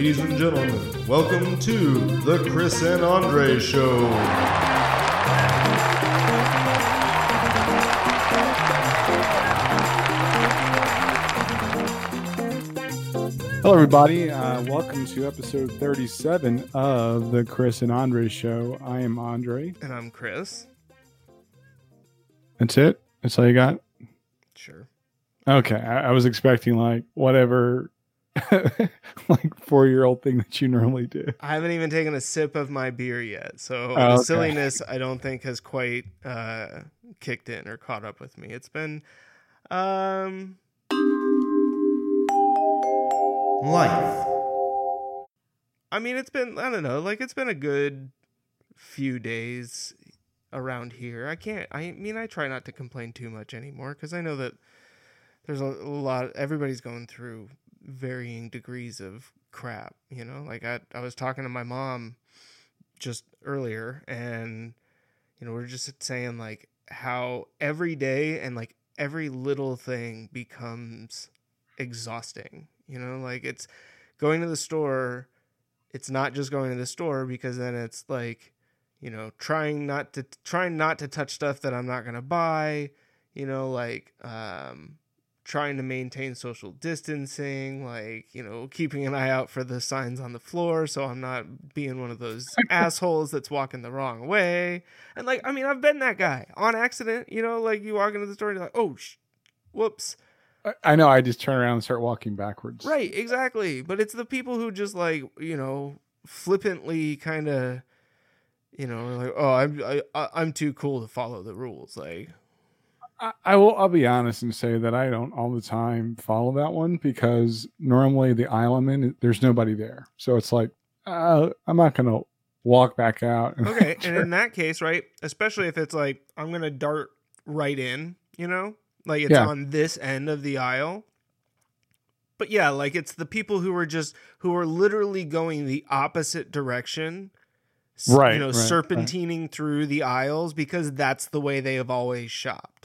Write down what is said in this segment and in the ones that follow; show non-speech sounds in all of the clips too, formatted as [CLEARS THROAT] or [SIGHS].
Ladies and gentlemen, welcome to the Chris and Andre Show. Hello, everybody. Uh, welcome to episode 37 of the Chris and Andre Show. I am Andre. And I'm Chris. That's it. That's all you got. Sure. Okay, I, I was expecting like whatever, [LAUGHS] like four year old thing that you normally do. I haven't even taken a sip of my beer yet, so Oh, the okay. silliness I don't think has quite uh, kicked in or caught up with me. It's been um Life. I mean, it's been I don't know, like it's been a good few days around here. I can't. I mean, I try not to complain too much anymore because I know that there's a, a lot. Everybody's going through varying degrees of crap. You know, like I I was talking to my mom just earlier, and you know, we are just saying like how every day and like every little thing becomes exhausting. You know, like it's going to the store. It's not just going to the store because then it's like, you know, trying not to trying not to touch stuff that I'm not gonna buy. You know, like um, trying to maintain social distancing, like you know, keeping an eye out for the signs on the floor so I'm not being one of those [LAUGHS] assholes that's walking the wrong way. And like, I mean, I've been that guy on accident. You know, like you walk into the store and you're like, oh, sh- whoops. I, know. I just turn around and start walking backwards. Right, exactly. But it's the people who just like, you know, flippantly kind of, you know, like, oh, I'm I, I- I'm too cool to follow the rules. Like, I, I will. I'll be honest and say that I don't all the time follow that one because normally the aisle I'm in, there's nobody there. So it's like uh, I'm not gonna walk back out. and [LAUGHS] okay, and in that case, right, especially if it's like I'm gonna dart right in, you know, like it's Yeah. on this end of the aisle. But yeah, like it's the people who are just who are literally going the opposite direction. Right, You know, right, right. serpentining through the aisles because that's the way they have always shopped.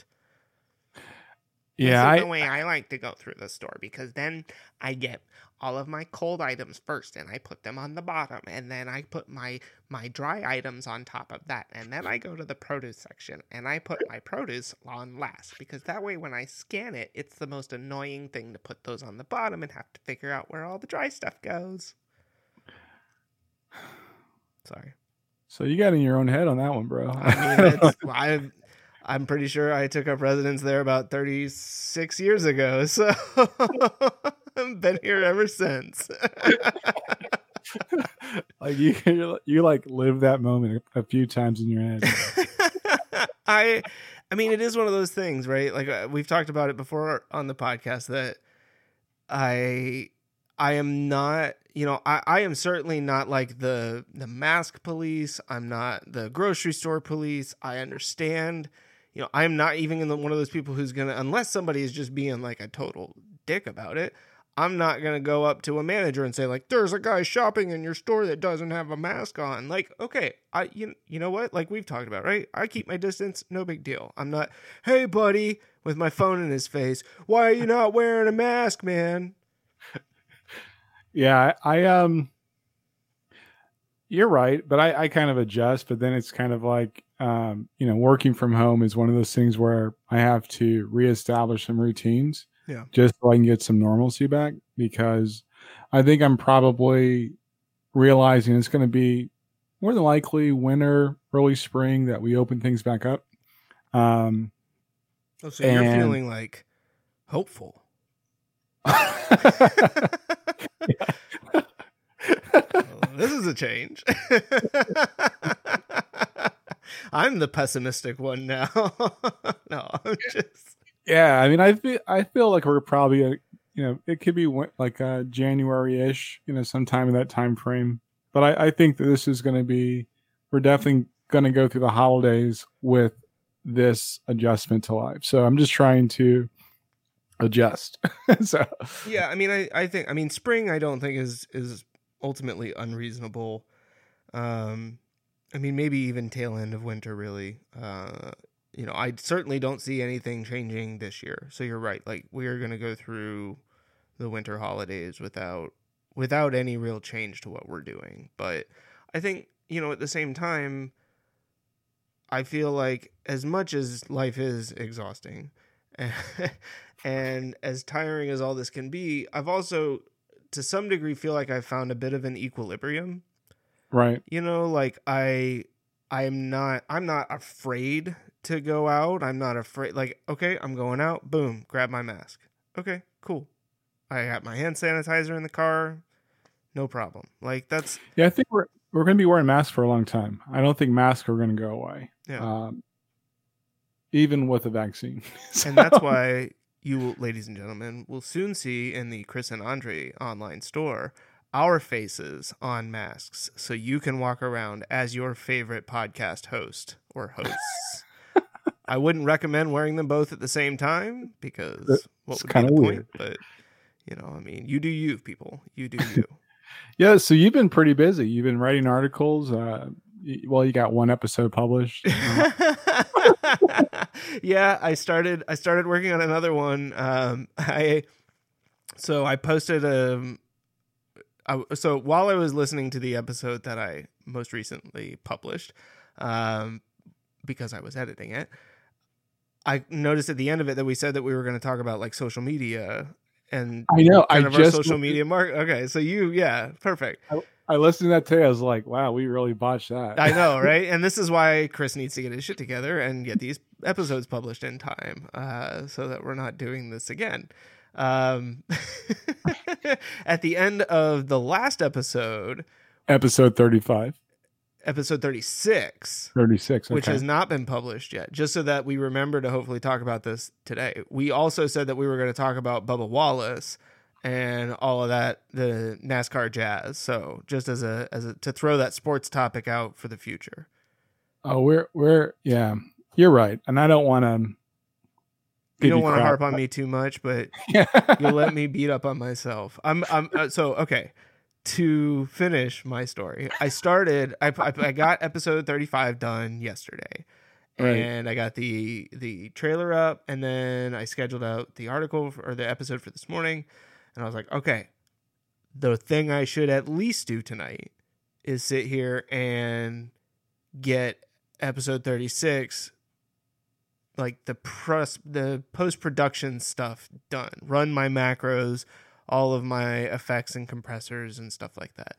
Yeah, is the way I like to go through the store because then I get all of my cold items first and I put them on the bottom and then I put my my dry items on top of that and then I go to the produce section and I put my produce on last because that way when I scan it it's the most annoying thing to put those on the bottom and have to figure out where all the dry stuff goes. [SIGHS] Sorry. so you got in your own head on that one, bro. I mean, [LAUGHS] it's, I, I'm pretty sure I took up residence there about 36 years ago, [LAUGHS] so I've been here ever since. [LAUGHS] like you, you're, like live that moment a few times in your head. [LAUGHS] I, I mean, it is one of those things, right? Like uh, we've talked about it before on the podcast that I, I am not, you know, I, I am certainly not like the the mask police. I'm not the grocery store police. I understand. You know, I'm not even in the, one of those people who's gonna, unless somebody is just being like a total dick about it. I'm not gonna go up to a manager and say like, "There's a guy shopping in your store that doesn't have a mask on." Like, okay, I you you know what? Like we've talked about, right? I keep my distance, no big deal. I'm not, "Hey, buddy," with my phone in his face. Why are you [LAUGHS] not wearing a mask, man? Yeah, I, I um you're right, but I, I kind of adjust, but then it's kind of like um, you know, working from home is one of those things where I have to reestablish some routines. Yeah. Just so I can get some normalcy back because I think I'm probably realizing it's gonna be more than likely winter, early spring that we open things back up. Um Oh, so you're feeling like hopeful. Well, [LAUGHS] this is a change. [LAUGHS] I'm the pessimistic one now. [LAUGHS] no, I'm just Yeah, I mean, I feel I feel like we're probably a, you know it could be like uh January ish, you know, sometime in that time frame. But I, I think that this is going to be we're definitely going to go through the holidays with this adjustment to life. So I'm just trying to adjust. [LAUGHS] so yeah. I mean, I, I think I mean spring. I don't think is is ultimately unreasonable. Um, I mean, maybe even tail end of winter. Really, uh, you know, I certainly don't see anything changing this year. So you're right. Like we are going to go through the winter holidays without without any real change to what we're doing. But I think, you know, at the same time, I feel like as much as life is exhausting [LAUGHS] and as tiring as all this can be, I've also to some degree feel like I've found a bit of an equilibrium. Right. You know, like I I'm not I'm not afraid to go out. I'm not afraid like okay, I'm going out, boom, grab my mask. Okay, cool. I got my hand sanitizer in the car. No problem. Like that's Yeah, I think we're we're going to be wearing masks for a long time. I don't think masks are going to go away. Yeah. Um, even with the vaccine. [LAUGHS] and that's why you, ladies and gentlemen, will soon see in the Chris and Andre online store our faces on masks so you can walk around as your favorite podcast host or hosts. [LAUGHS] I wouldn't recommend wearing them both at the same time because what would be the kinda point? weird. But you know, I mean, you do you, people. You do you. [LAUGHS] yeah, so you've been pretty busy. You've been writing articles. Uh, well, you got one episode published. [LAUGHS] Yeah, I started I started working on another one. Um I so I posted um I, so while I was listening to the episode that I most recently published um because I was editing it I noticed at the end of it that we said that we were going to talk about like social media and I know. I kind of our just social media mark. Okay, so you, yeah, perfect. I listened to that today. I was like, wow, we really botched that. I know, [LAUGHS] right? And this is why Chris needs to get his shit together and get these episodes published in time, uh, so that we're not doing this again. Um, [LAUGHS] at the end of the last episode, Episode 35, episode thirty-six, 36. which has not been published yet, just so that we remember to hopefully talk about this today. We also said that we were going to talk about Bubba Wallace and all of that, the NASCAR jazz. So just as a as a to throw that sports topic out for the future. Oh, we're we're yeah. You're right, and I don't want to. You don't want to harp on me too much, but [LAUGHS] you'll let me beat up on myself. I'm I'm uh, so okay. To finish my story, I started. I I, I got episode 35 done yesterday. Right. and I got the the trailer up, and then I scheduled out the article for, or the episode for this morning, and I was like, okay, the thing I should at least do tonight is sit here and get episode thirty six, like the press the post production stuff done, run my macros, all of my effects and compressors and stuff like that.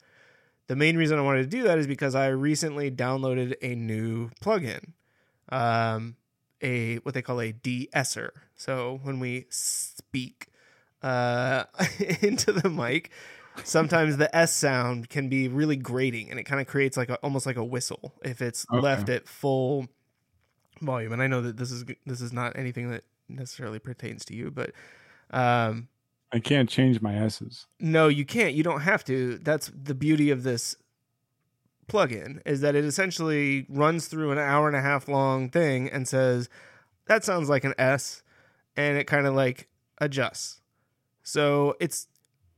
The main reason I wanted to do that is because I recently downloaded a new plugin um, a what they call a de-esser. So when we speak uh, [LAUGHS] into the mic, sometimes the S sound can be really grating, and it kind of creates like a, almost like a whistle if it's Okay. left at full volume. And I know that this is this is not anything that necessarily pertains to you, but um, I can't change my S's. no, you can't. You don't have to. That's the beauty of this plugin is that it essentially runs through an hour and a half long thing and says that sounds like an S and it kind of like adjusts. So it's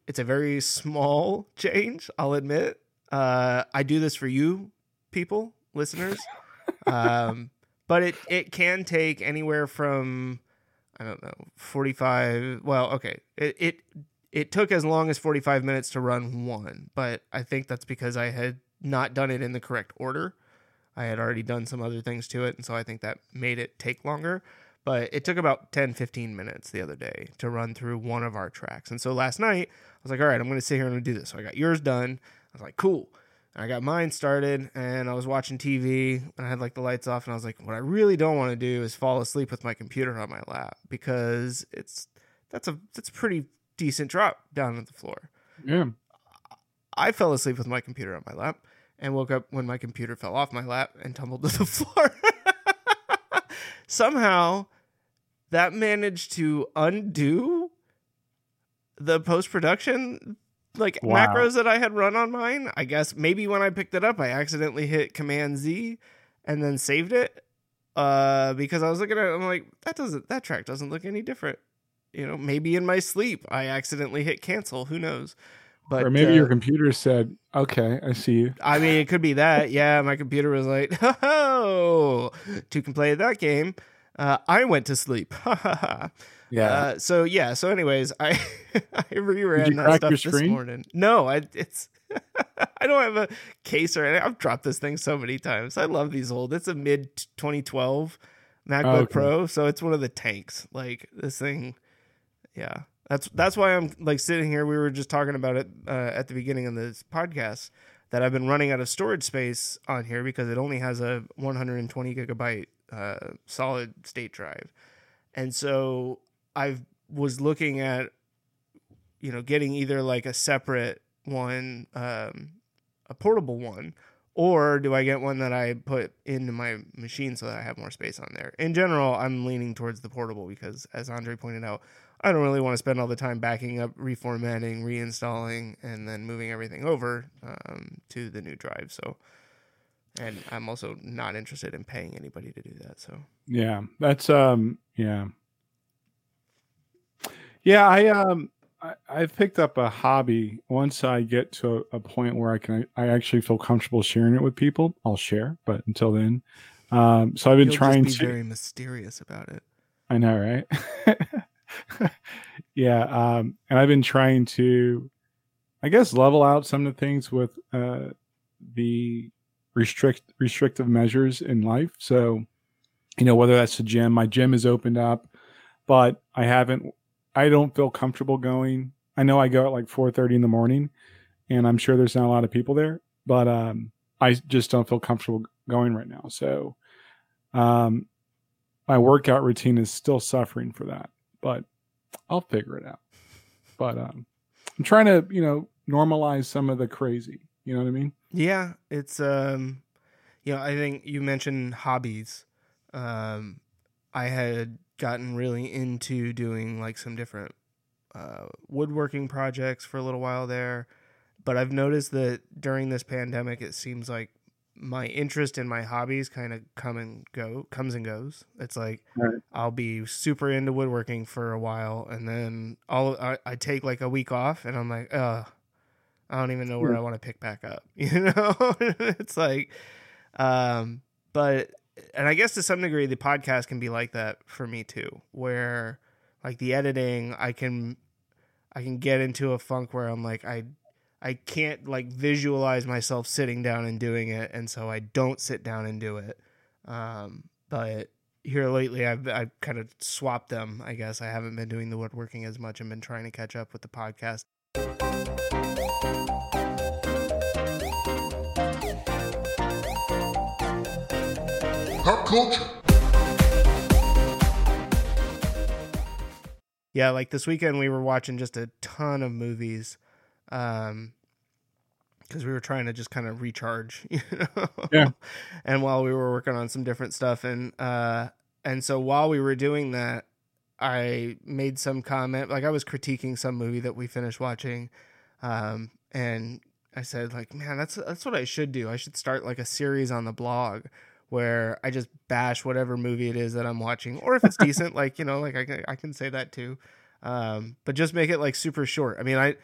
it's a very small change, I'll admit. Uh I do this for you people, listeners. [LAUGHS] um but it it can take anywhere from I don't know, 45. Well, okay. It it it took as long as 45 minutes to run one, but I think that's because I had not done it in the correct order. I had already done some other things to it, and so I think that made it take longer. But it took about 10, 15 minutes the other day to run through one of our tracks. And so last night, I was like, all right, I'm going to sit here and do this. So I got yours done. I was like, cool. I got mine started, and I was watching TV, and I had like the lights off, and I was like, what I really don't want to do is fall asleep with my computer on my lap because it's that's a that's a pretty decent drop down at the floor. Yeah. I fell asleep with my computer on my lap and woke up when my computer fell off my lap and tumbled to the [LAUGHS] floor. Somehow that managed to undo the post production like Wow. macros that I had run on mine. I guess maybe when I picked it up, I accidentally hit Command Z and then saved it. Uh, because I was looking at it, I'm like, that doesn't that track doesn't look any different. You know, maybe in my sleep I accidentally hit cancel. Who knows? But or maybe uh, your computer said, "Okay, I see you." I mean, it could be that. Yeah, my computer was like, [LAUGHS] "Oh, two can play that game." Uh, I went to sleep. [LAUGHS] Yeah. Uh, so yeah. So anyways, I [LAUGHS] I reran that stuff this screen? morning. No, I it's [LAUGHS] I don't have a case or anything. I've dropped this thing so many times. I love these old. It's a mid 2012 MacBook Oh, okay. Pro, so it's one of the tanks. Like this thing, yeah. That's that's why I'm like sitting here. We were just talking about it uh, at the beginning of this podcast that I've been running out of storage space on here because it only has a 120 gigabyte uh, solid state drive, and so I was looking at you know getting either like a separate one, um, a portable one, or do I get one that I put into my machine so that I have more space on there? In general, I'm leaning towards the portable because, as Andre pointed out, I don't really want to spend all the time backing up, reformatting, reinstalling, and then moving everything over um, to the new drive. So, and I'm also not interested in paying anybody to do that. So, Yeah, that's um yeah. Yeah, I um I, I picked up a hobby once I get to a, a point where I can I actually feel comfortable sharing it with people, I'll share, but until then. Um so I've been You'll trying be to very mysterious about it. I know, right? [LAUGHS] yeah, um and I've been trying to I guess level out some of the things with uh the restrict restrictive measures in life. So, you know, whether that's the gym, my gym is opened up, but I haven't I don't feel comfortable going. I know I go at like 4:30 in the morning and I'm sure there's not a lot of people there, but um I just don't feel comfortable going right now. So, um my workout routine is still suffering for that, but I'll figure it out. But um I'm trying to, you know, normalize some of the crazy. You know what I mean? Yeah, it's um you know, I think you mentioned hobbies. Um I had gotten really into doing like some different uh woodworking projects for a little while there, but I've noticed that during this pandemic it seems like my interest in my hobbies kind of come and go comes and goes. It's like Right. I'll be super into woodworking for a while and then I'll I, I take like a week off and I'm like, uh I don't even know where. I want to pick back up. [LAUGHS] You know, [LAUGHS] it's like, um, but and I guess to some degree the podcast can be like that for me too, where like the editing, I can, I can get into a funk where I'm like, I, I can't like visualize myself sitting down and doing it, and so I don't sit down and do it. Um, but here lately, I've I've kind of swapped them. I guess I haven't been doing the woodworking as much and been trying to catch up with the podcast. Pop culture. Yeah, like this weekend we were watching just a ton of movies. Um because we were trying to just kind of recharge, [LAUGHS] you know. Yeah. And while we were working on some different stuff and uh and so while we were doing that, I made some comment like I was critiquing some movie that we finished watching. Um and I said like, man, that's that's what I should do. I should start like a series on the blog where I just bash whatever movie it is that I'm watching, or if it's [LAUGHS] decent, like you know, like I can I can say that too. Um, but just make it like super short. I mean, I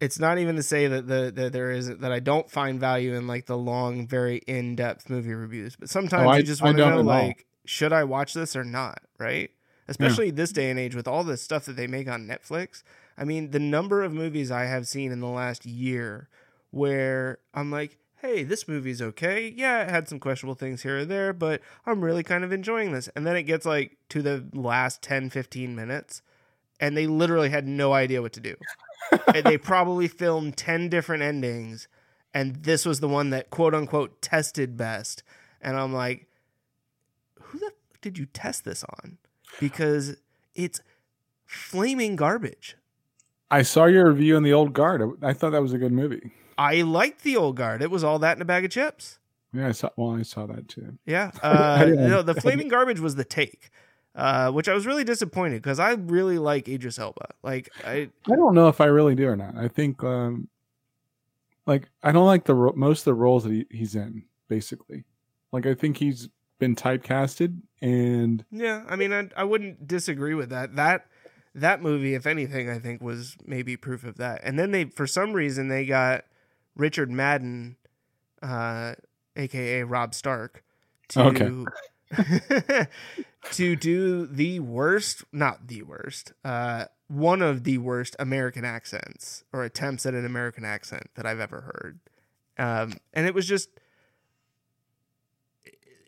it's not even to say that the that there is that I don't find value in like the long, very in depth movie reviews, but sometimes Oh, I- you just want to know like, should I watch this or not? Right? Especially this day and age with all the stuff that they make on Netflix. I mean, the number of movies I have seen in the last year where I'm like, hey, this movie's okay. Yeah, it had some questionable things here or there, but I'm really kind of enjoying this. And then it gets like to the last 10, 15 minutes, and they literally had no idea what to do. [LAUGHS] and they probably filmed 10 different endings, and this was the one that quote unquote tested best. And I'm like, who the f- did you test this on? Because it's flaming garbage. I saw your review on the old guard. I thought that was a good movie. I liked the old guard. It was all that in a bag of chips. Yeah, I saw. Well, I saw that too. Yeah. [LAUGHS] Uh, no, the [LAUGHS] flaming garbage was the take, uh, which I was really disappointed because I really like Idris Elba. Like, I I don't know if I really do or not. I think, um, like, I don't like the ro- most of the roles that he, he's in. Basically, like, I think he's been typecasted, and yeah, I mean, I I wouldn't disagree with that. That that movie, if anything, I think was maybe proof of that. And then they, for some reason, they got Richard Madden, uh, aka Robb Stark, to Okay. [LAUGHS] to do the worst, not the worst, uh, one of the worst American accents or attempts at an American accent that I've ever heard. Um, and it was just,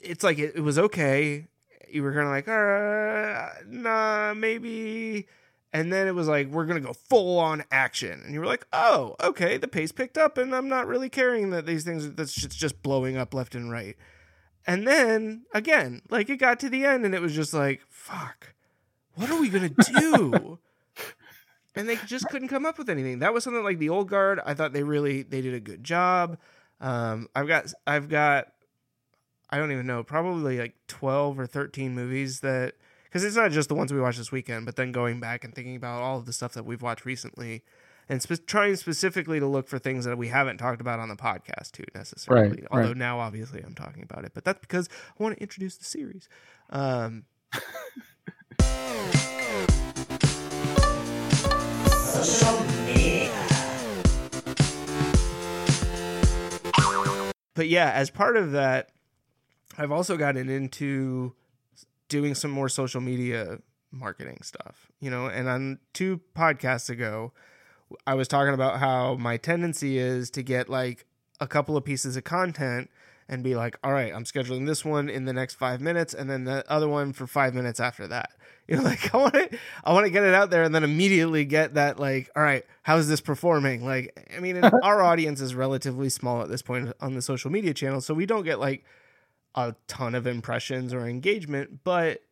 it's like it, it was okay. You were kind of like, uh, nah, maybe. And then it was like, we're going to go full on action. And you were like, oh, okay, the pace picked up, and I'm not really caring that these things, that's just, just blowing up left and right. And then again, like it got to the end, and it was just like, fuck, what are we going to do? [LAUGHS] and they just couldn't come up with anything. That was something like the old guard. I thought they really they did a good job. Um, I've got I've got I don't even know probably like twelve or thirteen movies that because it's not just the ones we watched this weekend, but then going back and thinking about all of the stuff that we've watched recently, and spe- trying specifically to look for things that we haven't talked about on the podcast too necessarily. Right, Although right. now obviously I'm talking about it, but that's because I want to introduce the series. Um, but yeah, as part of that, I've also gotten into doing some more social media marketing stuff, you know, and on two podcasts ago, I was talking about how my tendency is to get like a couple of pieces of content and be like, all right, I'm scheduling this one in the next five minutes and then the other one for five minutes after that. [LAUGHS] You know, like I want to, I want to get it out there and then immediately get that, like, all right, how's this performing? Like, I mean, [LAUGHS] our audience is relatively small at this point on the social media channel, so we don't get like a ton of impressions or engagement, but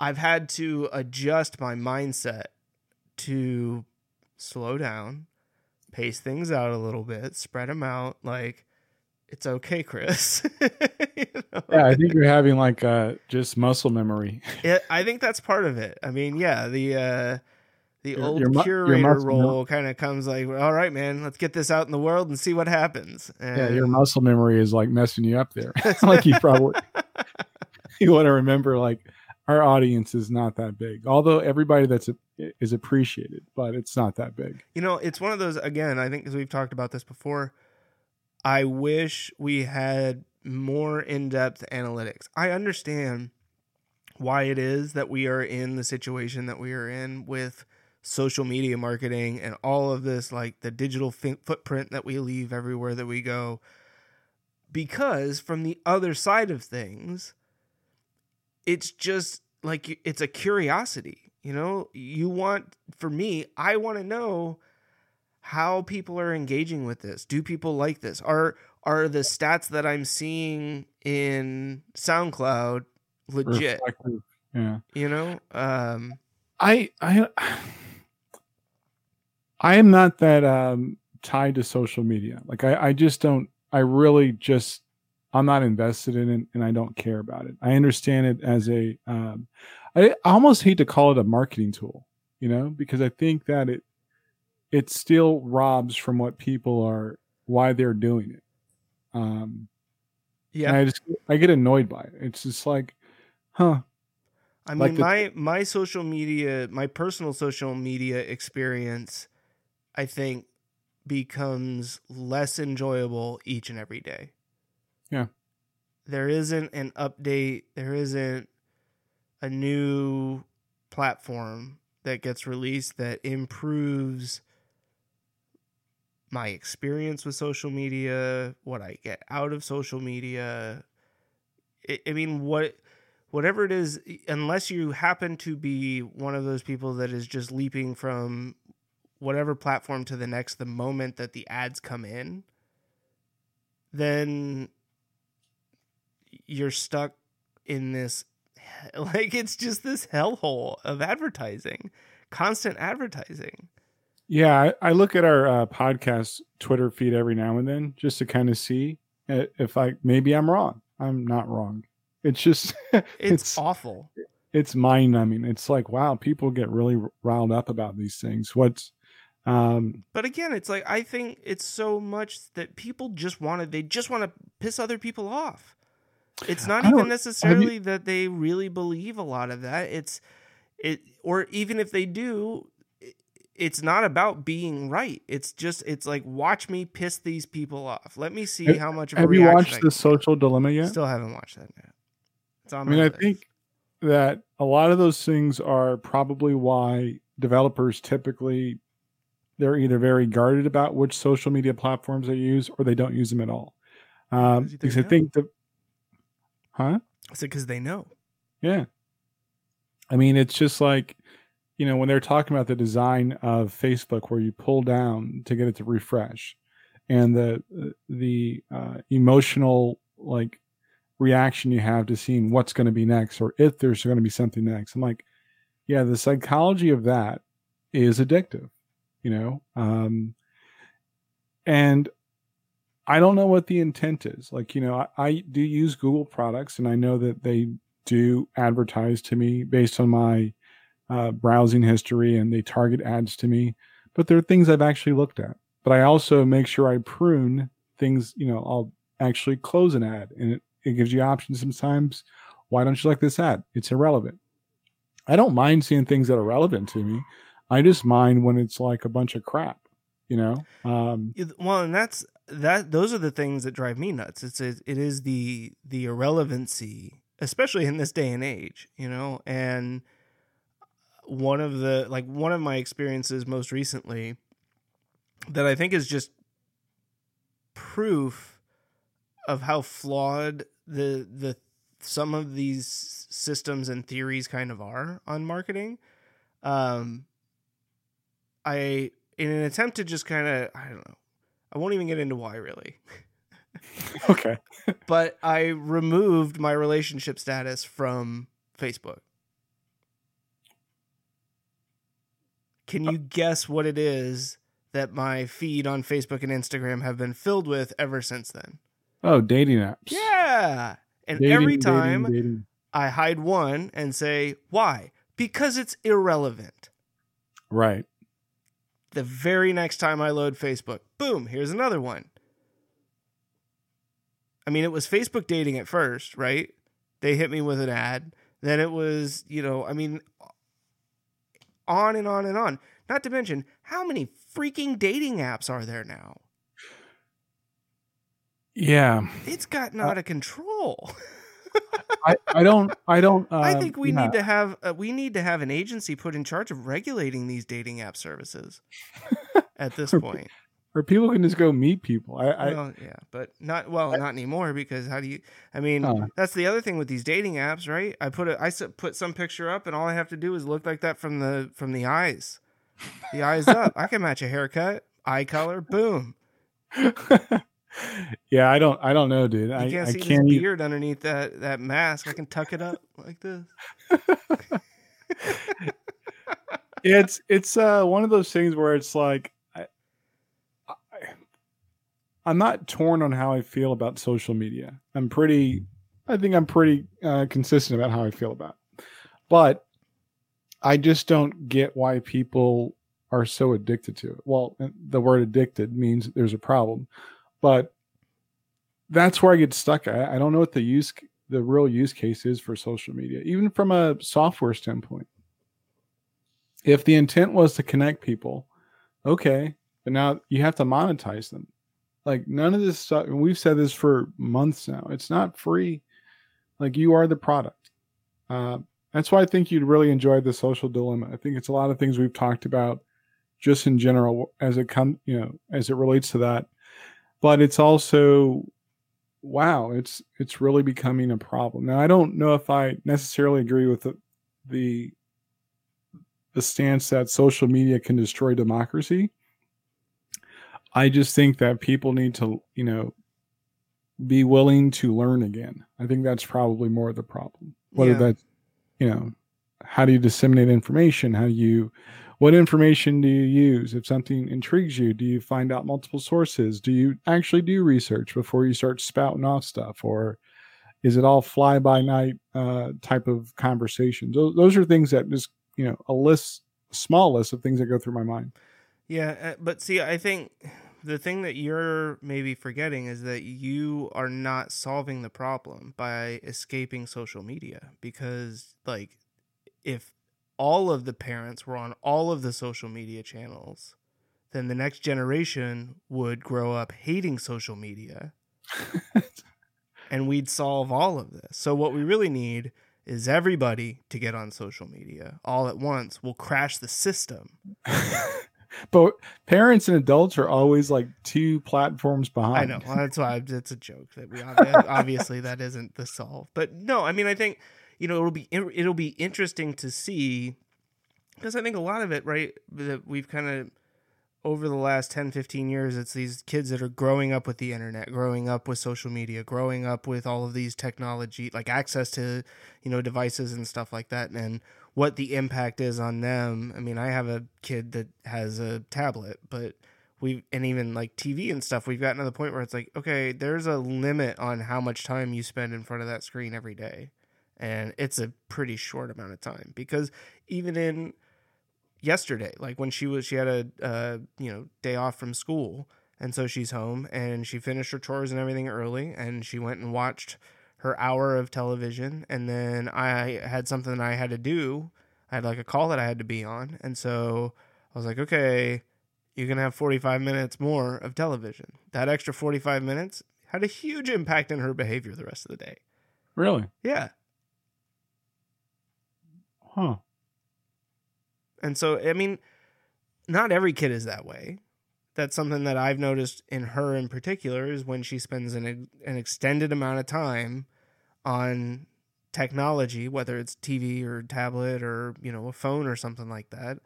I've had to adjust my mindset to slow down, pace things out a little bit, spread them out. Like, it's okay, Chris. [LAUGHS] You know? Yeah, I think you're having like uh, just muscle memory. it, I think that's part of it. I mean, yeah, the uh, the Your- old your your curator muscle role kind of comes like, all right, man, let's get this out in the world and see what happens. And Yeah, your muscle memory is like messing you up there. [LAUGHS] [LAUGHS] like you probably [LAUGHS] you want to remember like our audience is not that big. Although everybody that's a, is appreciated, but it's not that big. You know, it's one of those again, I think because we've talked about this before. I wish we had more in-depth analytics. I understand why it is that we are in the situation that we are in with social media marketing and all of this like the digital fi- footprint that we leave everywhere that we go because from the other side of things it's just like it's a curiosity you know you want for me i want to know how people are engaging with this do people like this are are the stats that i'm seeing in soundcloud legit Reflective. Yeah. you know um I I I am not that um tied to social media. Like I, I just don't I really just I'm not invested in it and I don't care about it. I understand it as a um I, I almost hate to call it a marketing tool, you know, because I think that it it still robs from what people are why they're doing it. Um yeah I just I get annoyed by it. It's just like, huh, I mean, Like the- my my social media, my personal social media experience, I think becomes less enjoyable each and every day. Yeah. There isn't an update, there isn't a new platform that gets released that improves my experience with social media, what I get out of social media. I, I mean, what whatever it is, unless you happen to be one of those people that is just leaping from whatever platform to the next the moment that the ads come in, then you're stuck in this [LAUGHS] like it's just this hellhole of advertising, constant advertising. Yeah, I, I look at our uh, podcast Twitter feed every now and then just to kind of see uh, if I maybe I'm wrong. I'm not wrong. It's just [LAUGHS] It's, It's- awful. it's mind numbing. It's like wow, people get really riled up about these things. What's um But again, it's like I think it's so much that people just want to they just want to piss other people off. It's not even necessarily that they really believe a lot of that. It's it or even if they do, it's not about being right. It's just it's like watch me piss these people off. Let me see how much of a have you watched I the social dilemma yet? Still haven't watched that yet. It's on I mean, I list. think that a lot of those things are probably why developers typically they're either very guarded about which social media platforms they use or they don't use them at all. Um, Because they I think that, huh? Is it because they know? Yeah. I mean, it's just like, you know, when they're talking about the design of Facebook where you pull down to get it to refresh and the the uh, emotional like reaction you have to seeing what's going to be next or if there's going to be something next. I'm like, yeah, the psychology of that is addictive, you know? Um and I don't know what the intent is. Like, you know, I, I do use Google products and I know that they do advertise to me based on my uh, browsing history and they target ads to me. But there are things I've actually looked at. But I also make sure I prune things, you know, I'll actually close an ad and it, it gives you options sometimes. Why don't you like this ad? It's irrelevant. I don't mind seeing things that are relevant to me. I just mind when it's like a bunch of crap, you know? Um, Well, and that's that. Those are the things that drive me nuts. It's a, it is the the irrelevancy, especially in this day and age. You know, and one of the like one of my experiences most recently that I think is just proof of how flawed the the some of these systems and theories kind of are on marketing. Um, I in an attempt to just kind of I don't know. I won't even get into why really. [LAUGHS] okay. [LAUGHS] but I removed my relationship status from Facebook. Can uh you guess what it is that my feed on Facebook and Instagram have been filled with ever since then? Oh, dating apps. Yeah. And Dating, every dating, time dating. I hide one and say, why? Because it's irrelevant. Right. The very next time I load Facebook, boom, here's another one. I mean, it was Facebook dating at first, right? They hit me with an ad. Then it was, you know, I mean, on and on and on. Not to mention, how many freaking dating apps are there now? Yeah. It's gotten out of control. [LAUGHS] I, I don't I don't uh, [LAUGHS] I think we yeah. need to have uh, we need to have an agency put in charge of regulating these dating app services [LAUGHS] at this point. or people can just go meet people. I, I well, yeah, but not well, not anymore because how do you? I mean, Huh. that's the other thing with these dating apps, right? I put a, I put some picture up, and all I have to do is look like that from the from the eyes, the eyes up. I can match a haircut, eye color, boom. [LAUGHS] yeah, I don't I don't know, dude. You I, can't I see can't this even, beard underneath that that mask. I can tuck it up like this. [LAUGHS] it's it's uh one of those things where it's like I, I I'm not torn on how I feel about social media. I'm pretty I think I'm pretty uh, consistent about how I feel about it. But I just don't get why people are so addicted to it. Well, the word addicted means there's a problem. But that's where I get stuck. I, I don't know what the use the real use case is for social media, even from a software standpoint if the intent was to connect people, okay, but now you have to monetize them. Like none of this stuff, and we've said this for months now. It's not free. Like you are the product. Uh, that's why I think you'd really enjoy the social dilemma. I think it's a lot of things we've talked about, just in general, as it come, you know, as it relates to that. But it's also, wow, it's it's really becoming a problem. Now I don't know if I necessarily agree with the the the stance that social media can destroy democracy. I just think that people need to, you know, be willing to learn again. I think that's probably more of the problem. Whether Yeah. that's, you know, how do you disseminate information? How do you, what information do you use? If something intrigues you, do you find out multiple sources? Do you actually do research before you start spouting off stuff? Or is it all fly by night uh, type of conversations? Those, those are things that just, you know, a list, small list of things that go through my mind. Yeah, uh, but see, I think the thing that you're maybe forgetting is that you are not solving the problem by escaping social media because, like, if all of the parents were on all of the social media channels, then the next generation would grow up hating social media [LAUGHS] and we'd solve all of this. So what we really need is everybody to get on social media all at once. We'll crash the system. [LAUGHS] but parents and adults are always like two platforms behind. I know. Well, that's why it's a joke that we [LAUGHS] obvi- obviously that isn't the solve. But no, I mean, I think you know it'll be it'll be interesting to see because I think a lot of it, right, that we've kind of over the last 10 15 years it's these kids that are growing up with the internet growing up with social media growing up with all of these technology like access to you know devices and stuff like that and what the impact is on them. I mean i have a kid that has a tablet but we and even like tv and stuff we've gotten to the point where it's like okay there's a limit on how much time you spend in front of that screen every day and it's a pretty short amount of time because even in yesterday like when she was she had a uh, you know day off from school and so she's home and she finished her chores and everything early and she went and watched her hour of television and then i had something i had to do. I had like a call that i had to be on and so i was like okay you're gonna have 45 minutes more of television. That extra 45 minutes had a huge impact in her behavior the rest of the day. Really? yeah Huh. And so, I mean, not every kid is that way. That's something that I've noticed in her in particular is when she spends an an extended amount of time on technology, whether it's TV or tablet or you know a phone or something like that,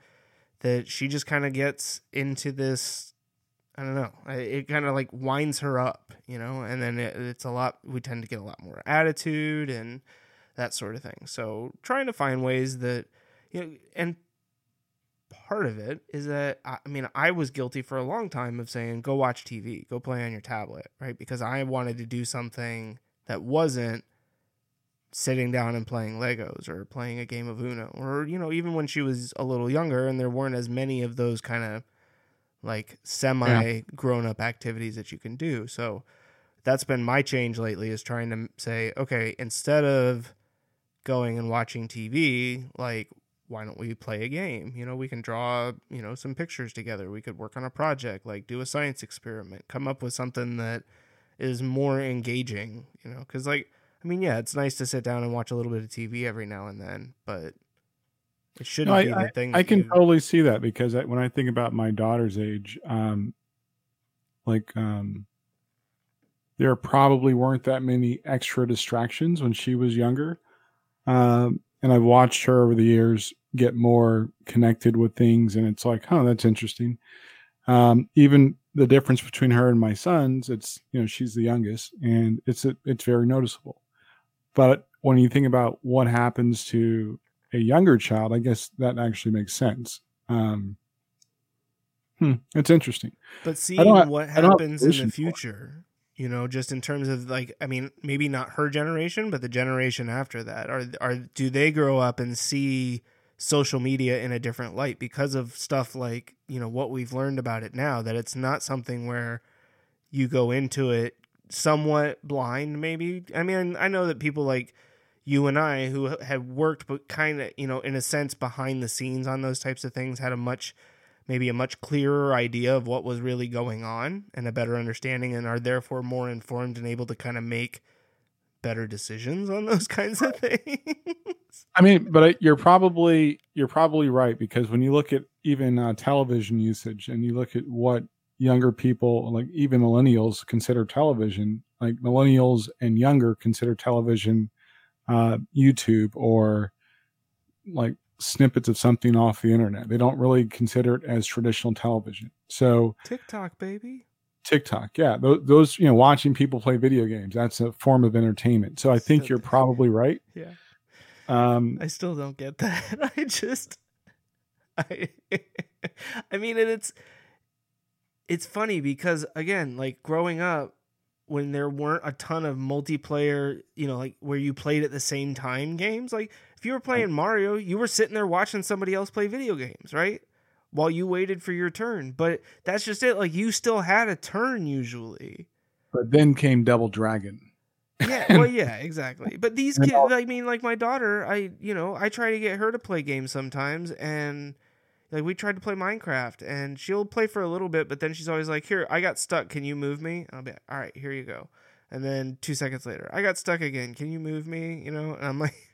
that she just kind of gets into this. I don't know. It kind of like winds her up, you know, and then it, it's a lot. We tend to get a lot more attitude and that sort of thing. So trying to find ways that you know, and part of it is that I mean I was guilty for a long time of saying go watch TV, go play on your tablet, right? Because I wanted to do something that wasn't sitting down and playing Legos or playing a game of Uno or you know even when she was a little younger and there weren't as many of those kind of like semi grown up activities that you can do. So that's been my change lately is trying to say okay, instead of going and watching TV, like why don't we play a game? You know, we can draw, you know, some pictures together. We could work on a project, like do a science experiment, come up with something that is more engaging, you know, cuz like I mean, yeah, it's nice to sit down and watch a little bit of TV every now and then, but it shouldn't No, be I, the thing. I, I can you- totally see that because I, when I think about my daughter's age, um, like um, there probably weren't that many extra distractions when she was younger, um, and I've watched her over the years get more connected with things, and it's like, oh, that's interesting. Um, even the difference between her and my sons, it's you know she's the youngest, and it's a, it's very noticeable. But when you think about what happens to a younger child, I guess that actually makes sense. Um, hmm, it's interesting. But seeing what I don't have happens in the solution for it. future, you know, just in terms of like, I mean, maybe not her generation, but the generation after that, are are do they grow up and see social media in a different light because of stuff like you know what we've learned about it now that it's not something where you go into it somewhat blind maybe? I mean i know that people like you and i who had worked but kind of you know in a sense behind the scenes on those types of things had a much maybe a much clearer idea of what was really going on and a better understanding and are therefore more informed and able to kind of make better decisions on those [LAUGHS] kinds of things. I mean, but you're probably you're probably right because when you look at even uh, television usage and you look at what younger people, like even millennials, consider television, like millennials and younger consider television uh, YouTube or like snippets of something off the internet. They don't really consider it as traditional television. So tiktok baby TikTok, yeah, those, those you know, watching people play video games, that's a form of entertainment. So I think you're probably right. [LAUGHS] yeah Um, I still don't get that. [LAUGHS] I just I [LAUGHS] I mean and it's it's funny because again, like growing up when there weren't a ton of multiplayer, you know, like where you played at the same time games, like if you were playing Mario, you were sitting there watching somebody else play video games, right? While you waited for your turn. But that's just it. Like you still had a turn usually. but then came Double Dragon. Yeah, [LAUGHS] well, yeah, exactly. But these kids, I mean, like my daughter, I, you know, I try to get her to play games sometimes, and like we tried to play Minecraft, and she'll play for a little bit, but then she's always like, "Here, I got stuck. Can you move me?" And I'll be, like, "All right, here you go." And then two seconds later, I got stuck again. Can you move me? You know, and I'm like,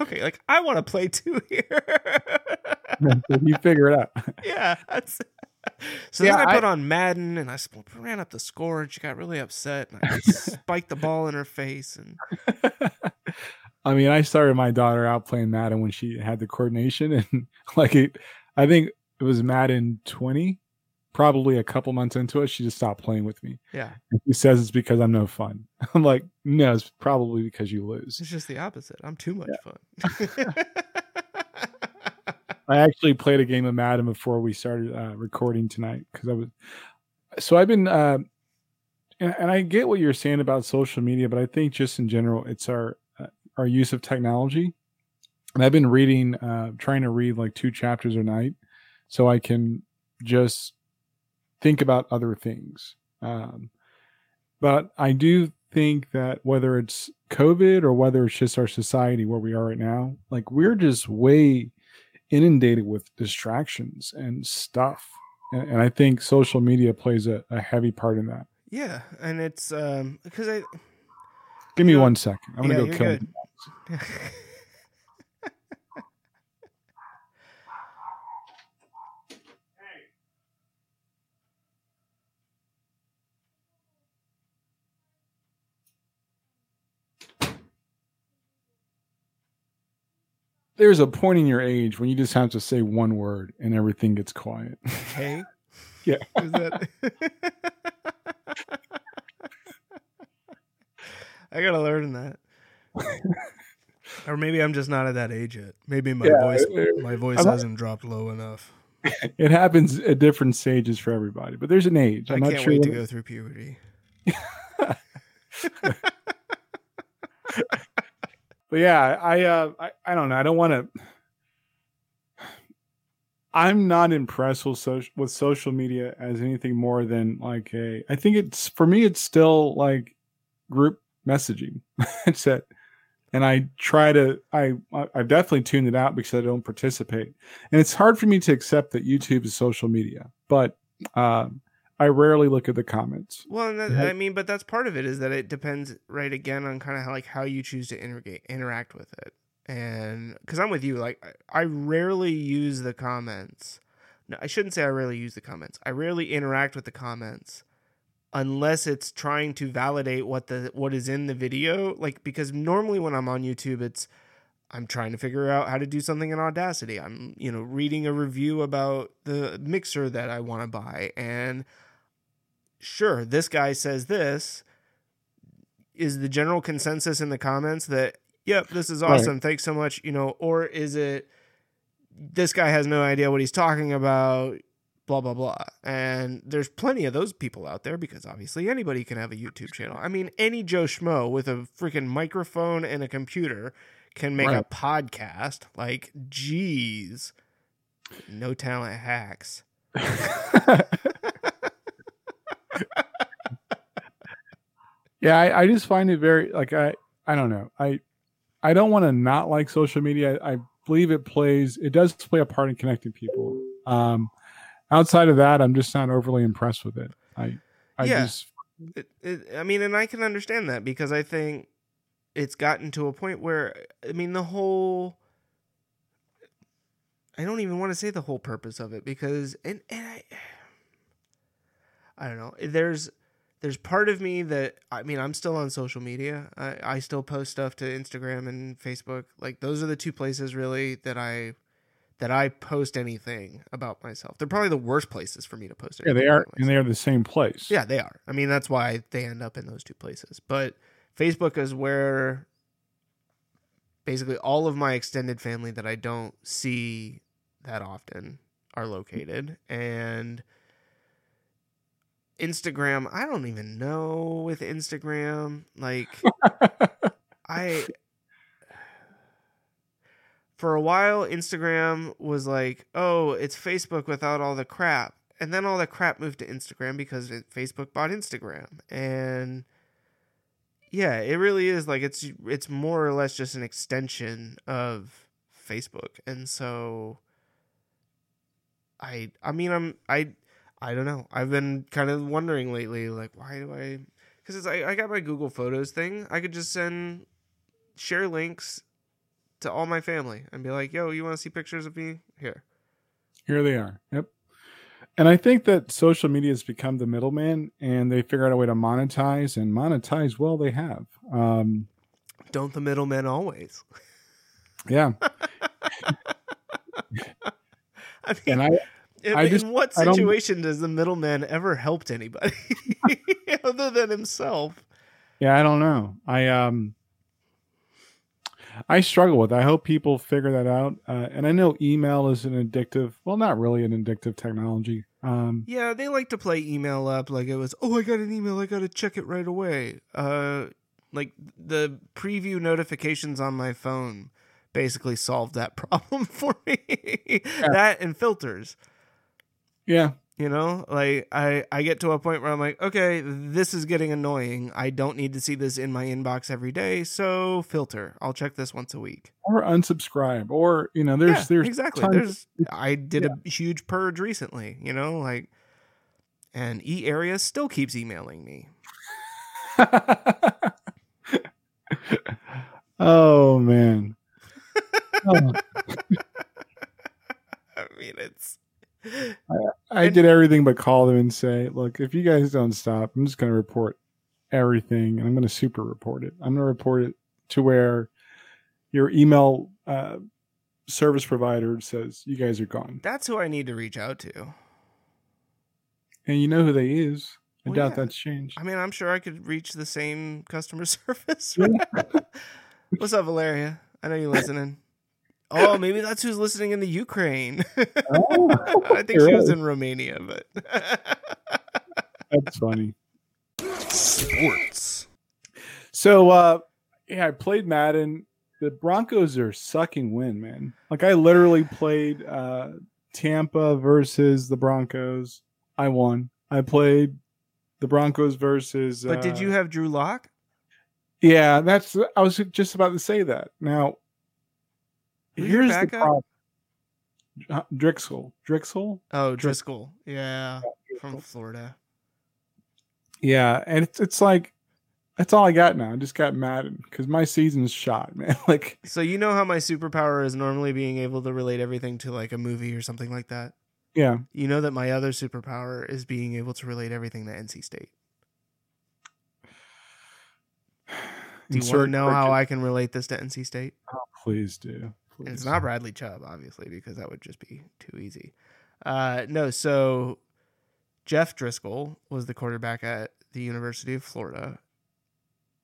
okay, like I want to play two [LAUGHS] here. [LAUGHS] you figure it out. yeah, that's. [LAUGHS] So Yeah, then I I- put on Madden and I ran up the score and she got really upset and I spiked the ball in her face and I mean, I started my daughter out playing Madden when she had the coordination, and like it, I think it was Madden 20. Probably a couple months into it, she just stopped playing with me. yeah, And She says it's because I'm no fun. [LAUGHS] I'm like, no, it's probably because you lose. it's just the opposite. I'm too much fun. [LAUGHS] [LAUGHS] I actually played a game of Madden before we started uh, recording tonight because I was. So I've been, uh, and, and I get what you're saying about social media, but I think just in general, it's our uh, our use of technology. And I've been reading, uh, trying to read like two chapters a night, so I can just think about other things. Um, but I do think that whether it's COVID or whether it's just our society where we are right now, like we're just way inundated with distractions and stuff. And, and I think social media plays a, a heavy part in that. yeah, and it's um because I Give me Yeah. one second. I'm gonna go you're kill [LAUGHS] There's a point in your age when you just have to say one word and everything gets quiet. hey [LAUGHS] Yeah. is that [LAUGHS] I gotta learn that. or maybe I'm just not at that age yet. Maybe my Yeah, voice it- my voice I'm not- hasn't dropped low enough. [LAUGHS] it happens at different stages for everybody, but there's an age. I'm I not can't sure. wait to go through puberty. But yeah, I uh I, I don't know. I don't want to I'm not impressed with social with social media as anything more than like a I think it's for me it's still like group messaging. [LAUGHS] it's it. And I try to I I've definitely tuned it out because I don't participate. And it's hard for me to accept that YouTube is social media. But um I rarely look at the comments. Well, and that, Yeah. I mean, but that's part of it is that it depends, right? Again, on kind of how, like how you choose to integrate, interact with it, and because I'm with you, like I, I rarely use the comments. No, I shouldn't say I rarely use the comments. I rarely interact with the comments unless it's trying to validate what the what is in the video. Like because normally when I'm on YouTube, it's I'm trying to figure out how to do something in Audacity. I'm, you know, reading a review about the mixer that I want to buy and sure, this guy says this. Is the general consensus in the comments that, yep, this is Right. awesome. Thanks so much. You know, or is it this guy has no idea what he's talking about, blah, blah, blah. And there's plenty of those people out there because obviously anybody can have a YouTube channel. I mean, any Joe Schmo with a freaking microphone and a computer can make a podcast. Like, geez, no talent hacks. [LAUGHS] [LAUGHS] yeah, I, I just find it very like I I don't know. I I don't want to not like social media. I, I believe it plays it does play a part in connecting people. Um outside of that, I'm just not overly impressed with it. I I Yeah. just it, it, I mean, and I can understand that because I think it's gotten to a point where I mean the whole. I don't even want to say the whole purpose of it because and and I. [SIGHS] I don't know. There's there's part of me that I mean I'm still on social media. I, I still post stuff to Instagram and Facebook. Like those are the two places really that I that I post anything about myself. They're probably the worst places for me to post. yeah, they are and they are the same place. yeah, they are. I mean, that's why they end up in those two places. But Facebook is where basically all of my extended family that I don't see that often are located. And Instagram, I don't even know with Instagram. Like, [LAUGHS] I. For a while, Instagram was like, oh, it's Facebook without all the crap and then all the crap moved to Instagram because it, Facebook bought Instagram, and yeah, it really is like it's it's more or less just an extension of Facebook, and so I I mean I'm I I don't know I've been kind of wondering lately like why do I because it's I, I got my Google Photos thing. I could just send share links to all my family and be like, "Yo, you want to see pictures of me? Here." Here they are. Yep. And I think that social media has become the middleman, and they figure out a way to monetize and monetize well. They have. Um, Don't the middlemen always? yeah, [LAUGHS] I mean, and I in, I just- in what situation does the middleman ever helped anybody [LAUGHS] other than himself? Yeah, I don't know. I um I struggle with. it. I hope people figure that out. Uh, and I know email is an addictive. Well, not really an addictive technology. Um, Yeah, they like to play email up like it was, oh, I got an email, I got to check it right away. Uh, like the preview notifications on my phone basically solved that [LAUGHS] problem for me. That and filters. Yeah, You know, like I I get to a point where I'm like, okay, this is getting annoying. I don't need to see this in my inbox every day, so filter. I'll check this once a week. or unsubscribe, or you know, there's yeah, there's exactly. There's I did a huge purge recently, you know, like and E area still keeps emailing me. [LAUGHS] oh man. [LAUGHS] Oh, I mean, it's I did everything but call them and say, "Look, if you guys don't stop, I'm just going to report everything, and I'm going to super report it. I'm going to report it to where your email uh, service provider says you guys are gone, that's who I need to reach out to. and you know who they is. I Well, doubt yeah. that's changed. I mean, I'm sure I could reach the same customer [LAUGHS] service. What's up, Valeria? I know you're listening. Oh, maybe that's who's listening in the Ukraine. [LAUGHS] I think she was in Romania, but [LAUGHS] That's funny. sports. So, uh, yeah, I played Madden. The Broncos are sucking win, man. Like I literally played uh, Tampa versus the Broncos. I won. I played the Broncos versus. But did uh, you have Drew Lock? Yeah, that's. I was just about to say that. Now, Who's here's the problem. Uh, Drixel. Drixel. Oh, Driskel. Yeah, from Florida. Yeah, and it's it's like that's all I got now. I just got Madden because my season's shot, [LAUGHS] man. Like, So you know how my superpower is normally being able to relate everything to like a movie or something like that. yeah, You know that my other superpower is being able to relate everything to NC State. [SIGHS] Do you want to know how. I can relate this to NC State? Please do. Please. And it's not Bradley Chubb, obviously, because that would just be too easy. Uh, no, so Jeff Driskel was the quarterback at the University of Florida.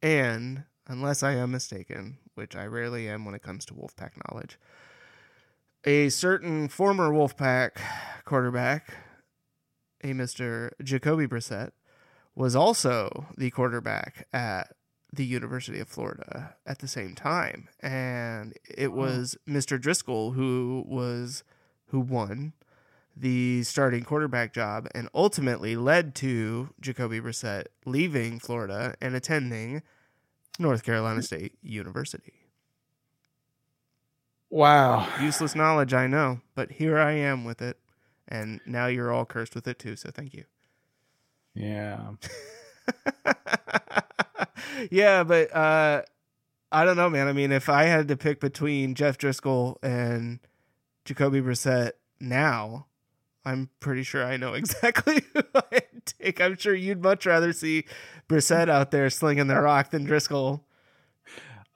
And unless I am mistaken, which I rarely am when it comes to Wolfpack knowledge, a certain former Wolfpack quarterback, a Mr. Jacoby Brissett, was also the quarterback at the University of Florida at the same time. And it was Mr. Driskel who was who won the starting quarterback job and ultimately led to Jacoby Brissett leaving Florida and attending North Carolina mm-hmm. State University. Wow. Useless knowledge, I know, but here I am with it. And now you're all cursed with it too, so thank you. Yeah. [LAUGHS] yeah, but uh, I don't know, man. I mean, if I had to pick between Jeff Driskel and Jacoby Brissett now, I'm pretty sure I know [LAUGHS] exactly who I'd take. I'm sure you'd much rather see Brissett out there slinging the rock than Driskel.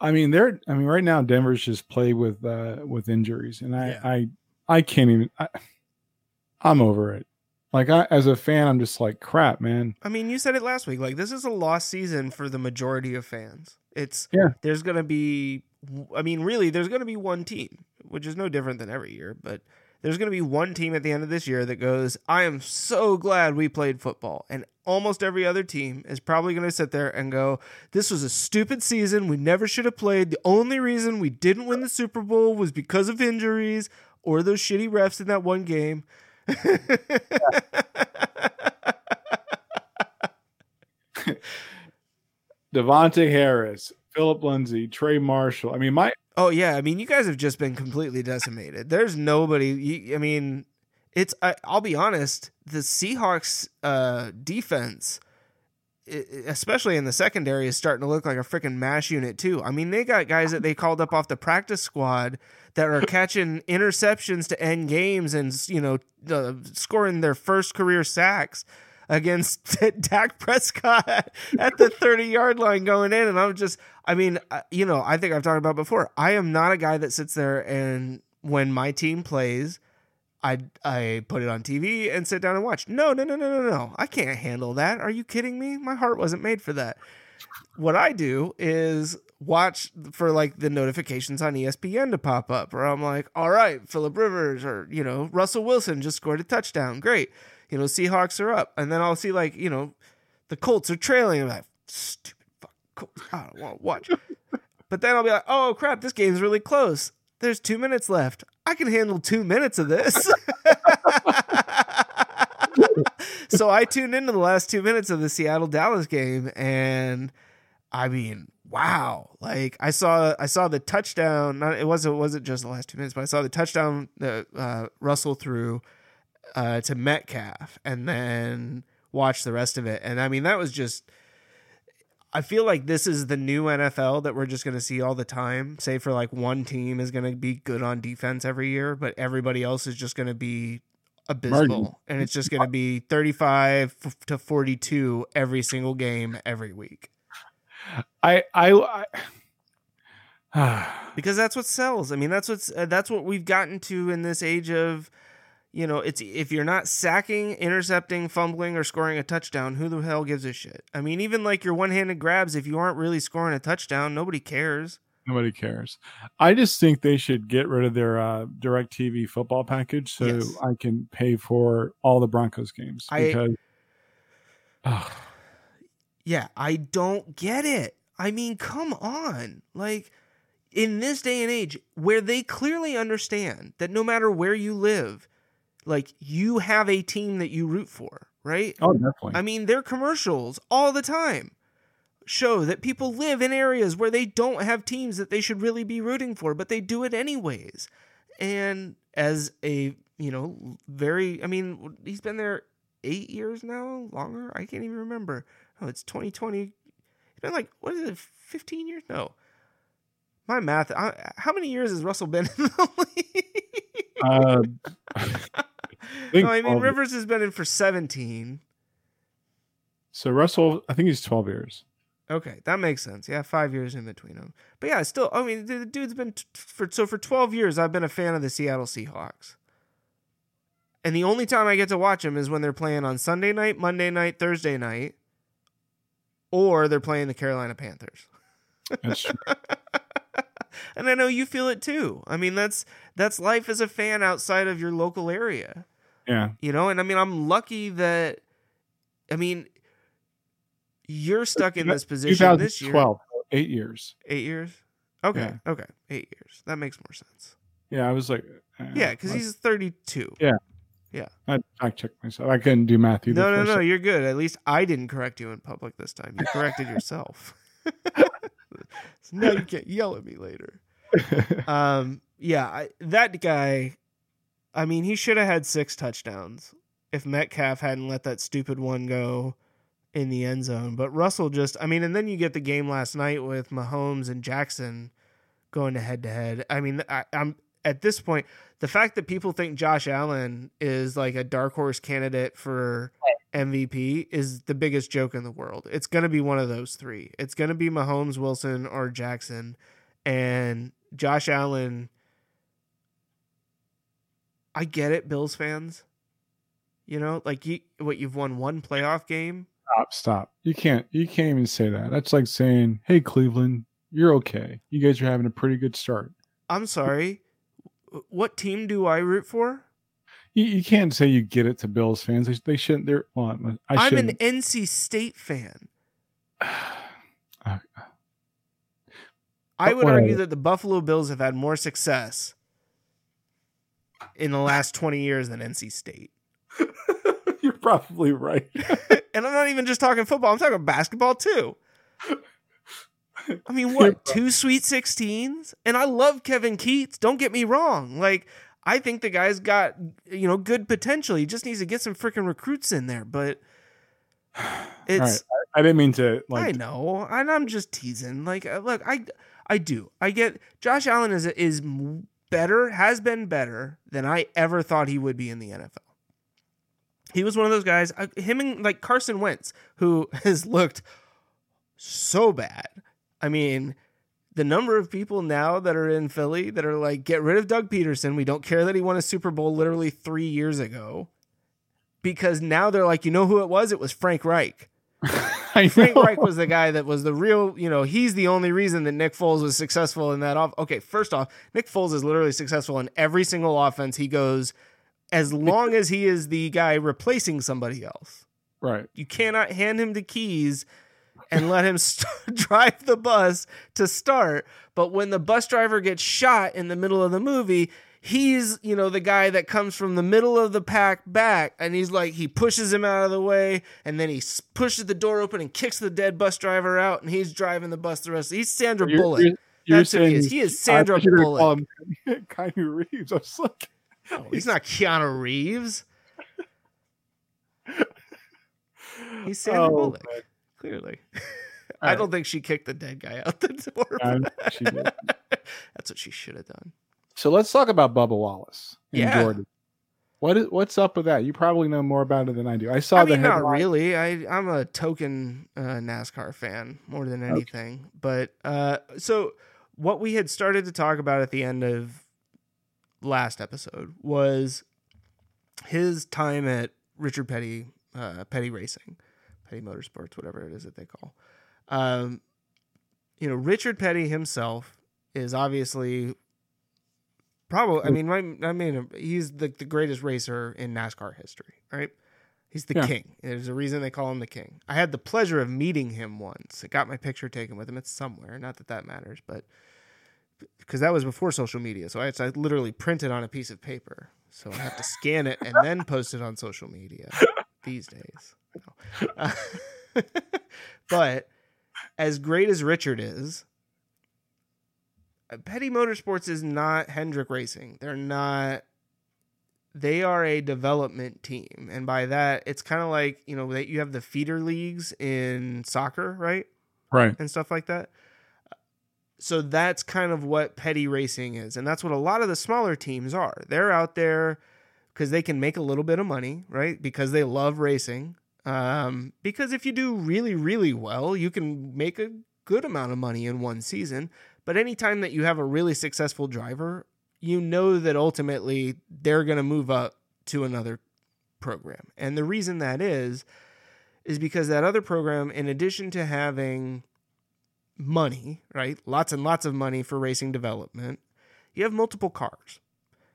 I mean, they're. I mean, right now Denver's just played with uh with injuries, and I Yeah. I I can't even. I, I'm over it. Like I, as a fan, I'm just like crap, man. I mean, you said it last week. Like this is a lost season for the majority of fans. It's Yeah. There's gonna be, I mean, really, there's gonna be one team, which is no different than every year. But there's gonna be one team at the end of this year that goes, "I am so glad we played football," and almost every other team is probably gonna sit there and go, "This was a stupid season. We never should have played. The only reason we didn't win the Super Bowl was because of injuries or those shitty refs in that one game." [LAUGHS] Davontae Harris, Phillip Lindsay, Trey Marshall. I mean, my Oh yeah, I mean, you guys have just been completely decimated. There's nobody. You, I mean, it's. I, I'll be honest. The Seahawks uh, defense especially in the secondary, is starting to look like a freaking mash unit too. I mean, they got guys that they called up off the practice squad that are catching interceptions to end games and you know uh, scoring their first career sacks against [LAUGHS] Dak Prescott at the 30 yard line going in. And I'm just, I mean, you know, I think I've talked about before. I am not a guy that sits there and when my team plays, I I put it on TV and sit down and watch. No, no, no, no, no, no. I can't handle that. Are you kidding me? My heart wasn't made for that. What I do is watch for like the notifications on ESPN to pop up, or I'm like, all right, Philip Rivers or you know Russell Wilson just scored a touchdown. Great, you know Seahawks are up, and then I'll see like you know the Colts are trailing. I'm like, stupid fucking Colts. I don't want to watch. [LAUGHS] but then I'll be like, oh crap, this game's really close. There's two minutes left. I can handle two minutes of this. [LAUGHS] so I tuned into the last two minutes of the Seattle Dallas game, and I mean, wow! Like I saw, I saw the touchdown. Not it wasn't it wasn't just the last two minutes, but I saw the touchdown that uh, Russell threw uh, to Metcalf, and then watched the rest of it. And I mean, that was just. I feel like this is the new NFL that we're just going to see all the time. Say for like one team is going to be good on defense every year, but everybody else is just going to be abysmal, Martin. and it's just going to be thirty-five to forty-two every single game every week I I, I [SIGHS] because that's what sells. I mean, that's what's uh, that's what we've gotten to in this age of, you know, it's if you're not sacking, intercepting, fumbling, or scoring a touchdown, who the hell gives a shit? I mean, even like your one-handed grabs, if you aren't really scoring a touchdown, nobody cares. nobody cares. I just think they should get rid of their uh, DirecTV football package so Yes. I can pay for all the Broncos games I- because [SIGHS] Ugh. Yeah, I don't get it. I mean, come on. Like, in this day and age where they clearly understand that no matter where you live, like, you have a team that you root for, right? oh definitely. I mean, their commercials all the time show that people live in areas where they don't have teams that they should really be rooting for, but they do it anyways. And as a, you know, very, I mean, he's been there eight years now, longer. I can't even remember. Oh, it's 2020. It's been like, what is it, 15 years? No. My math, I, how many years has Russell been in the [LAUGHS] league? uh, [LAUGHS] no, I mean, 12. Rivers has been in for 17. so Russell, I think he's twelve years. Okay, that makes sense. Yeah, five years in between them. But yeah, still, I mean, the, dude's been t- for so for twelve years. I've been a fan of the Seattle Seahawks, and the only time I get to watch them is when they're playing on Sunday night, Monday night, Thursday night, or they're playing the Carolina Panthers. That's true. [LAUGHS] and I know you feel it too. I mean, that's that's life as a fan outside of your local area. Yeah. You know, and I mean, I'm lucky that. I mean, you're stuck in this position this year. 2012, eight years. Eight years? Okay. Okay. Eight years. That makes more sense. Yeah, I was like, uh, Yeah, because he's 32. Yeah. Yeah. I fact checked myself. I couldn't do math either. No, no, no. You're good. At least I didn't correct you in public this time. You corrected [LAUGHS] yourself. [LAUGHS] so now you can't yell at me later. [LAUGHS] Um, yeah, I, that guy. I mean, he should have had six touchdowns if Metcalf hadn't let that stupid one go in the end zone. But Russell just, I mean, and then you get the game last night with Mahomes and Jackson going to head to head. I mean, I, I'm at this point, the fact that people think Josh Allen is like a dark horse candidate for MVP is the biggest joke in the world. It's going to be one of those three. It's going to be Mahomes, Wilson, or Jackson. And Josh Allen, I get it, Bills fans. You know, like you, what you've won one playoff game. stop, stop. You can't. You can't even say that. That's like saying, "Hey, Cleveland, you're okay. You guys are having a pretty good start." I'm sorry. What team do I root for? You, you can't say you get it to Bills fans. They, they shouldn't. They're. Well, I I'm an NC State fan. [SIGHS] I would argue that the Buffalo Bills have had more success in the last 20 years than NC State. [LAUGHS] you're probably right. [LAUGHS] and I'm not even just talking football, I'm talking basketball too. I mean, what? Two Sweet 16s? And I love Kevin Keatts. Don't get me wrong. Like, I think the guy's got, you know, good potential. He just needs to get some freaking recruits in there. But [SIGHS] it's, I didn't mean to like. I know, and I'm just teasing. Like, uh, look, I I do. I get Josh Allen is is better, has been better than I ever thought he would be in the NFL. He was one of those guys. uh, Him and like Carson Wentz, who [LAUGHS] has looked so bad. I mean, the number of people now that are in Philly that are like, get rid of Doug Pederson. We don't care that he won a Super Bowl literally three years ago. Because now they're like, you know who it was? It was Frank Reich. [LAUGHS] [LAUGHS] Frank. Reich was the guy that was the real, you know, he's the only reason that Nick Foles was successful in that off. Okay, first off, Nick Foles is literally successful in every single offense he goes as long as he is the guy replacing somebody else. right. You cannot hand him the keys and let him [LAUGHS] st- drive the bus to start. But when the bus driver gets shot in the middle of the movie, he's, you know, the guy that comes from the middle of the pack back and he's like, he pushes him out of the way and then he pushes the door open and kicks the dead bus driver out and he's driving the bus the rest. He's Sandra You're- Bullock. you're- you're That's who he is. He is Sandra thought you were gonna Bullock. him [LAUGHS] Keanu Reeves. I was like, No, [LAUGHS] he's not Keanu Reeves. [LAUGHS] He's Sandra Oh, Bullock. man. Clearly. I right. don't think she kicked the dead guy out the door. Yeah, but- she did. That's what she should have done. So let's talk about Bubba Wallace in Yeah. Jordan. What is what's up with that? You probably know more about it than I do. I saw I the mean, not really. I I'm a token uh, NASCAR fan more than anything. But uh, so what we had started to talk about at the end of last episode was his time at Richard Petty uh, Petty Racing, Petty Motorsports, whatever it is that they call. Um, you know, Richard Petty himself is obviously probably. I mean, my, I mean, he's the the greatest racer in NASCAR history, right? He's the Yeah. king. There's a reason they call him the king. I had the pleasure of meeting him once. I got my picture taken with him. It's somewhere. Not that that matters, but because that was before social media, so I, had to- I literally printed on a piece of paper. So I have to scan it and then post it on social media [LAUGHS] these days. No. Uh, [LAUGHS] but as great as Richard is, Petty Motorsports is not Hendrick Racing. They're not. They are a development team, and by that, it's kind of like you know that you have the feeder leagues in soccer, right? Right. and stuff like that. So that's kind of what petty racing is. And that's what a lot of the smaller teams are. They're out there because they can make a little bit of money, right? Because they love racing. Um, because if you do really, really well, you can make a good amount of money in one season. But anytime that you have a really successful driver, you know that ultimately they're going to move up to another program. And the reason that is, is because that other program, in addition to having money, right? Lots and lots of money for racing development, you have multiple cars.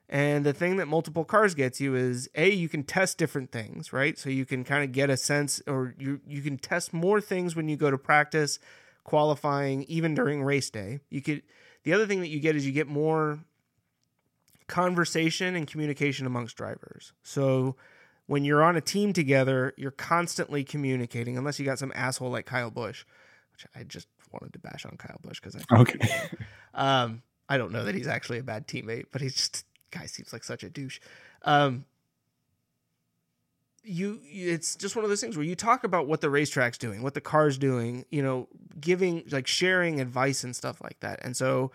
And the thing that multiple cars gets you is A, you can test different things, right? So you can kind of get a sense or you you can test more things when you go to practice, qualifying, even during race day. You could the other thing that you get is you get more conversation and communication amongst drivers. So when you're on a team together, you're constantly communicating, unless you got some asshole like Kyle Busch, which I just wanted to bash on Kyle Busch because I Okay. um, I don't know that he's actually a bad teammate, but he's just guy seems like such a douche. Um, you, it's just one of those things where you talk about what the racetrack's doing, what the car's doing, you know, giving like sharing advice and stuff like that. And so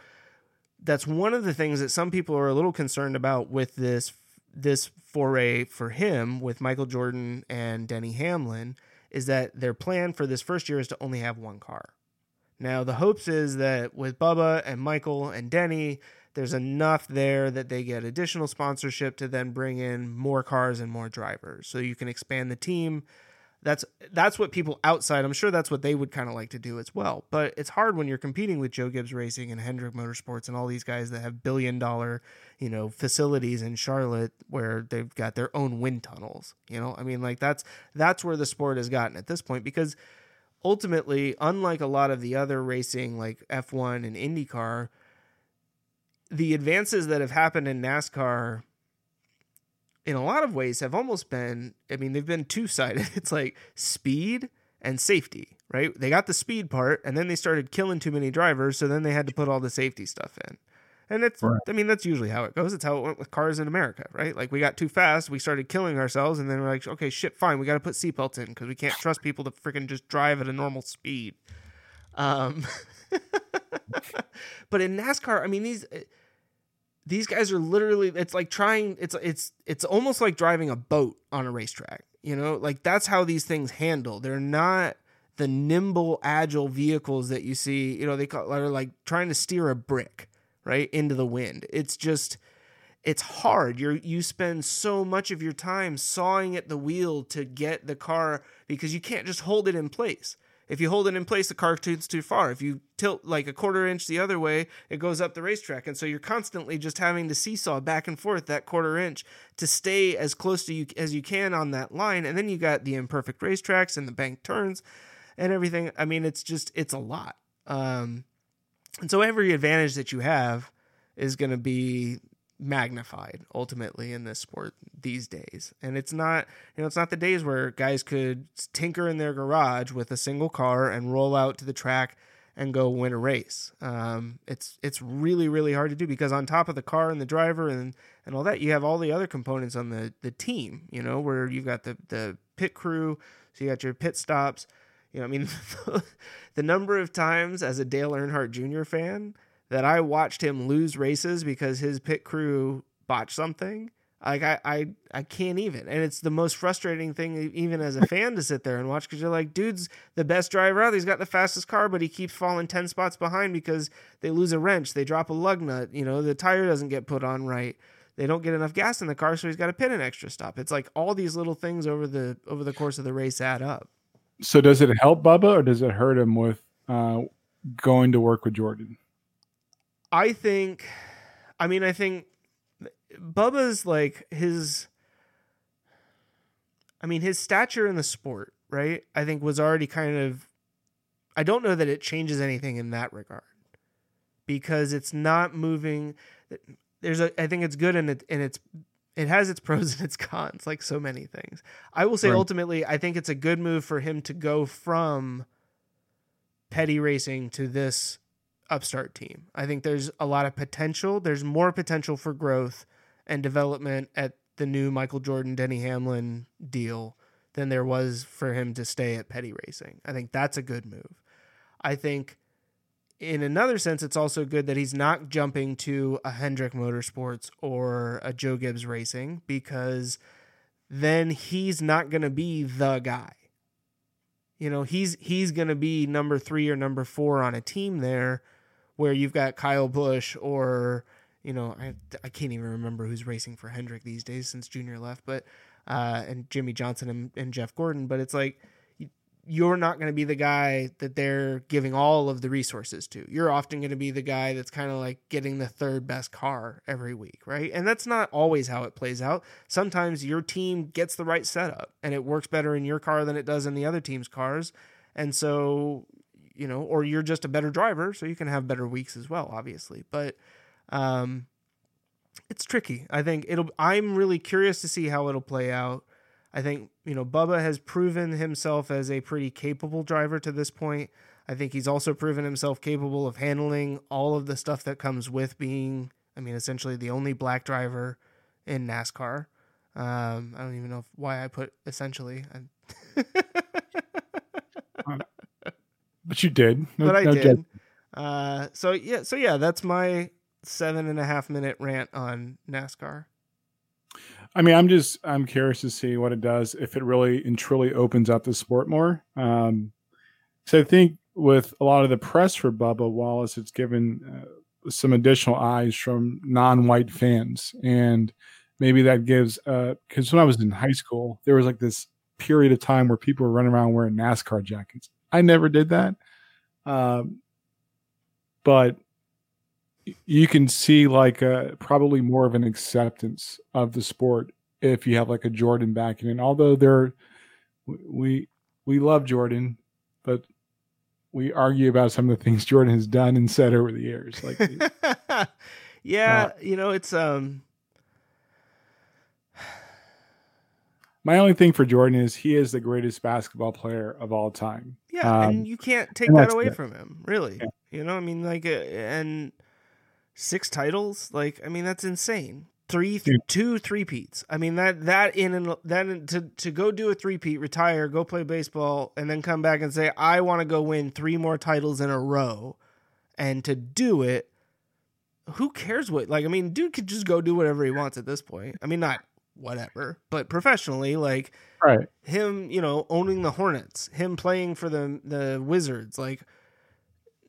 that's one of the things that some people are a little concerned about with this this foray for him with Michael Jordan and Denny Hamlin is that their plan for this first year is to only have one car. Now, the hopes is that with Bubba and Michael and Denny, there's enough there that they get additional sponsorship to then bring in more cars and more drivers. So you can expand the team. That's that's what people outside, I'm sure that's what they would kind of like to do as well. But it's hard when you're competing with Joe Gibbs Racing and Hendrick Motorsports and all these guys that have billion dollar, you know, facilities in Charlotte where they've got their own wind tunnels. You know, I mean like that's that's where the sport has gotten at this point because ultimately, unlike a lot of the other racing like F1 and IndyCar, the advances that have happened in NASCAR in a lot of ways have almost been I mean they've been two-sided. [LAUGHS] It's like speed and safety, right? They got the speed part and then they started killing too many drivers, so then they had to put all the safety stuff in. And it's, Right. I mean, that's usually how it goes. It's how it went with cars in America, right? Like we got too fast, we started killing ourselves, and then we're like, okay, shit, fine, we got to put seatbelts in because we can't trust people to freaking just drive at a normal speed. Um, [LAUGHS] but in NASCAR, I mean these these guys are literally it's like trying it's it's it's almost like driving a boat on a racetrack. You know, like that's how these things handle. They're not the nimble, agile vehicles that you see. You know, they call are like trying to steer a brick right into the wind. It's just it's hard. You you spend so much of your time sawing at the wheel to get the car because you can't just hold it in place. If you hold it in place, the car tilts too far. If you tilt like a quarter inch the other way, it goes up the racetrack. And so you're constantly just having to seesaw back and forth that quarter inch to stay as close to you as you can on that line. And then you got the imperfect racetracks and the bank turns and everything. I mean, it's just, it's a lot. Um, and so every advantage that you have is going to be magnified ultimately in this sport these days. And it's not, you know, it's not the days where guys could tinker in their garage with a single car and roll out to the track and go win a race. Um, it's it's really really hard to do because on top of the car and the driver and and all that, you have all the other components on the the team. You know, where you've got the the pit crew, so you got your pit stops. You know, I mean, [LAUGHS] the number of times as a Dale Earnhardt Jr. fan that I watched him lose races because his pit crew botched something. Like I, I, I can't even, and it's the most frustrating thing, even as a [LAUGHS] fan, to sit there and watch because you're like, dude's the best driver out. He's got the fastest car, but he keeps falling ten spots behind because they lose a wrench, they drop a lug nut, you know, the tire doesn't get put on right, they don't get enough gas in the car, so he's got to pit an extra stop. It's like all these little things over the over the course of the race add up. So does it help Bubba or does it hurt him with uh, going to work with Jordan? I think, I mean, I think Bubba's like his, I mean, his stature in the sport, right? I think was already kind of, I don't know that it changes anything in that regard because it's not moving. There's a, I think it's good and it, and it's, it has its pros [LAUGHS] and its cons, like so many things. I will say Right. ultimately, I think it's a good move for him to go from petty racing to this upstart team. I think there's a lot of potential. There's more potential for growth and development at the new Michael Jordan Denny Hamlin deal than there was for him to stay at petty racing. I think that's a good move. I think in another sense it's also good that he's not jumping to a Hendrick Motorsports or a Joe Gibbs Racing because then he's not going to be the guy. You know, he's he's going to be number 3 or number 4 on a team there where you've got Kyle Busch or you know I, I can't even remember who's racing for Hendrick these days since Junior left, but uh, and Jimmie Johnson and, and Jeff Gordon. But it's like you're not going to be the guy that they're giving all of the resources to. You're often going to be the guy that's kind of like getting the third best car every week, right? And that's not always how it plays out. Sometimes your team gets the right setup and it works better in your car than it does in the other team's cars. And so you know, or you're just a better driver, so you can have better weeks as well, obviously. But um, it's tricky. I think it'll. I'm really curious to see how it'll play out. I think you know Bubba has proven himself as a pretty capable driver to this point. I think he's also proven himself capable of handling all of the stuff that comes with being, I mean, essentially the only black driver in NASCAR. Um, I don't even know if, why I put essentially. But you did. No- but I no did. Uh, so yeah, so yeah, that's my seven and a half minute rant on NASCAR. I mean, I'm just I'm curious to see what it does if it really and truly opens up the sport more. Um, so I think with a lot of the press for Bubba Wallace, it's given uh, some additional eyes from non-white fans, and maybe that gives because when I was in high school, there was like this period of time where people were running around wearing NASCAR jackets. I never did that, um, but you can see like uh probably more of an acceptance of the sport if you have like a Jordan backing. And although we we love Jordan, but we argue about some of the things [LAUGHS] Jordan has done and said over the years. Like [LAUGHS] yeah, Uh, you know, it's um my only thing for Jordan is he is the greatest basketball player of all time. yeah, Um, and you can't take that away it. from him, really. Yeah. You know, I mean, like, uh, and six titles. Like, I mean, that's insane. Three, th- two three peats. I mean that that in and that in, to to go do a three peat, retire, go play baseball, and then come back and say I want to go win three more titles in a row, and to do it, who cares what? Like, I mean, dude could just go do whatever he wants at this point. I mean, not whatever, but professionally, like Right. him, you know, owning the Hornets, him playing for the the Wizards, like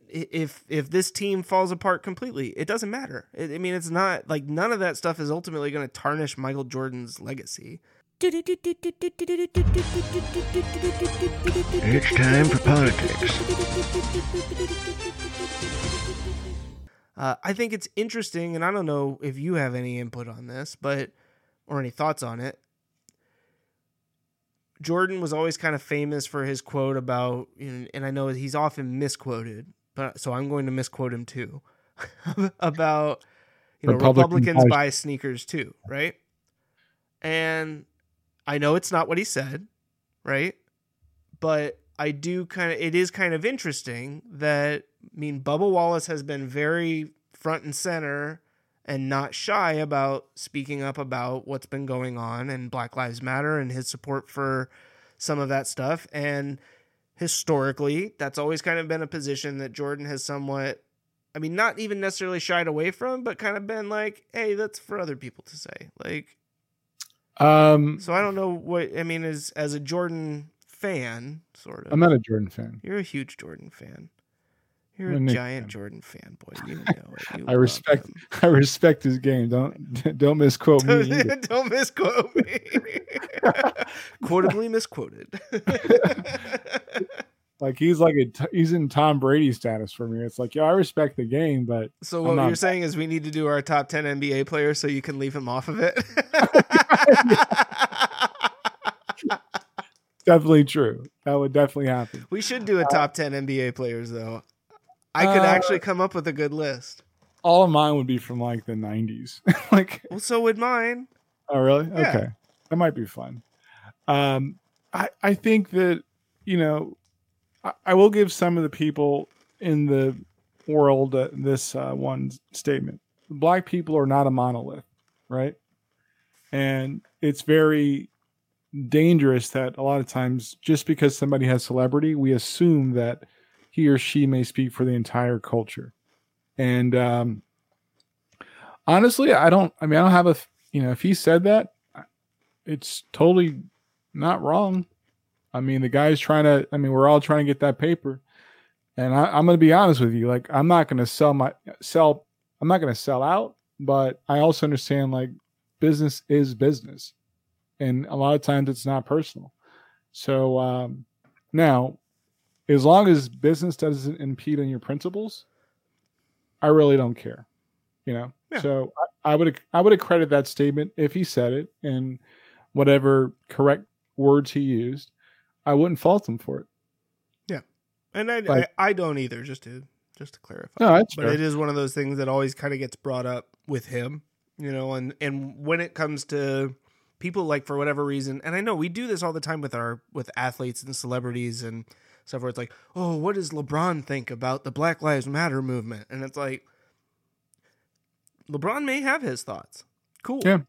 if if this team falls apart completely, it doesn't matter. I I mean, it's not like none of that stuff is ultimately going to tarnish Michael Jordan's legacy. It's time for politics. Uh, I think it's interesting, and I don't know if you have any input on this, but or any thoughts on it. Jordan was always kind of famous for his quote about, and and I know he's often misquoted, but so I'm going to misquote him too, [LAUGHS] about you know Republican Republicans buy- buy sneakers too, right? And I know it's not what he said, right? But I do kind of it is kind of interesting that I mean Bubba Wallace has been very front and center and not shy about speaking up about what's been going on and Black Lives Matter and his support for some of that stuff and historically that's always kind of been a position that Jordan has somewhat I mean not even necessarily shied away from but kind of been like hey that's for other people to say like Um, so I don't know what I mean as as a Jordan fan, sort of. I'm not a Jordan fan. You're a huge Jordan fan. You're a giant fan. Jordan fanboy. You know it. You [LAUGHS] I respect. him. [LAUGHS] I respect his game. Don't [LAUGHS] don't misquote me. either. Don't misquote me. Quotably misquoted. Like he's like a he's in Tom Brady status for me. It's like yeah, I respect the game, but so what not- you're saying is we need to do our top ten NBA players so you can leave him off of it. definitely true. That would definitely happen. we should do a uh, top ten NBA players though. I could Uh, actually come up with a good list. All of mine would be from like the '90s. [LAUGHS] like Well, so would mine. Oh, really? Yeah. Okay, that might be fun. Um, I I think that you know, I, I will give some of the people in the world uh, this uh, one statement: Black people are not a monolith, right? And it's very dangerous that a lot of times, just because somebody has celebrity, we assume that he or she may speak for the entire culture. And um, honestly, I don't. I mean, I don't have a you know, if he said that, it's totally not wrong. I mean, the guy's trying to. I mean, we're all trying to get that paper, and I, I'm going to be honest with you. Like, I'm not going to sell my sell. I'm not going to sell out, but I also understand like business is business, and a lot of times it's not personal. So um, now, as long as business doesn't impede on your principles, I really don't care. You know. Yeah. So I, I would I would accredit that statement if he said it and whatever correct words he used. I wouldn't fault him for it. Yeah, and I, Like- I, I don't either. Just to just to clarify. No, that's but fair. it is one of those things that always kind of gets brought up with him, you know. And and when it comes to people, like for whatever reason, and I know we do this all the time with our with athletes and celebrities and stuff, where it's like, oh, what does LeBron think about the Black Lives Matter movement? And it's like, LeBron may have his thoughts. Cool. Yeah.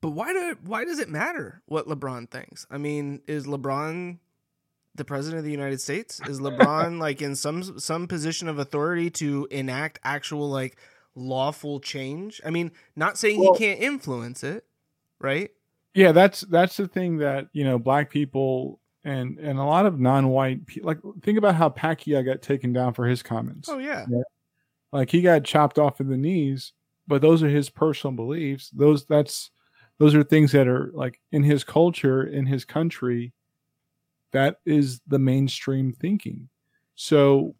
But why do why does it matter what LeBron thinks? I mean, is LeBron the president of the United States? Is LeBron [LAUGHS] like in some some position of authority to enact actual like lawful change? I mean, not saying Well- he can't influence it, right? Yeah, that's that's the thing that you know black people and and a lot of non-white people like think about how Pacquiao got taken down for his comments. Oh yeah. Like he got chopped off in the knees, but those are his personal beliefs. Those that's those are things that are like in his culture, in his country. That is the mainstream thinking. So,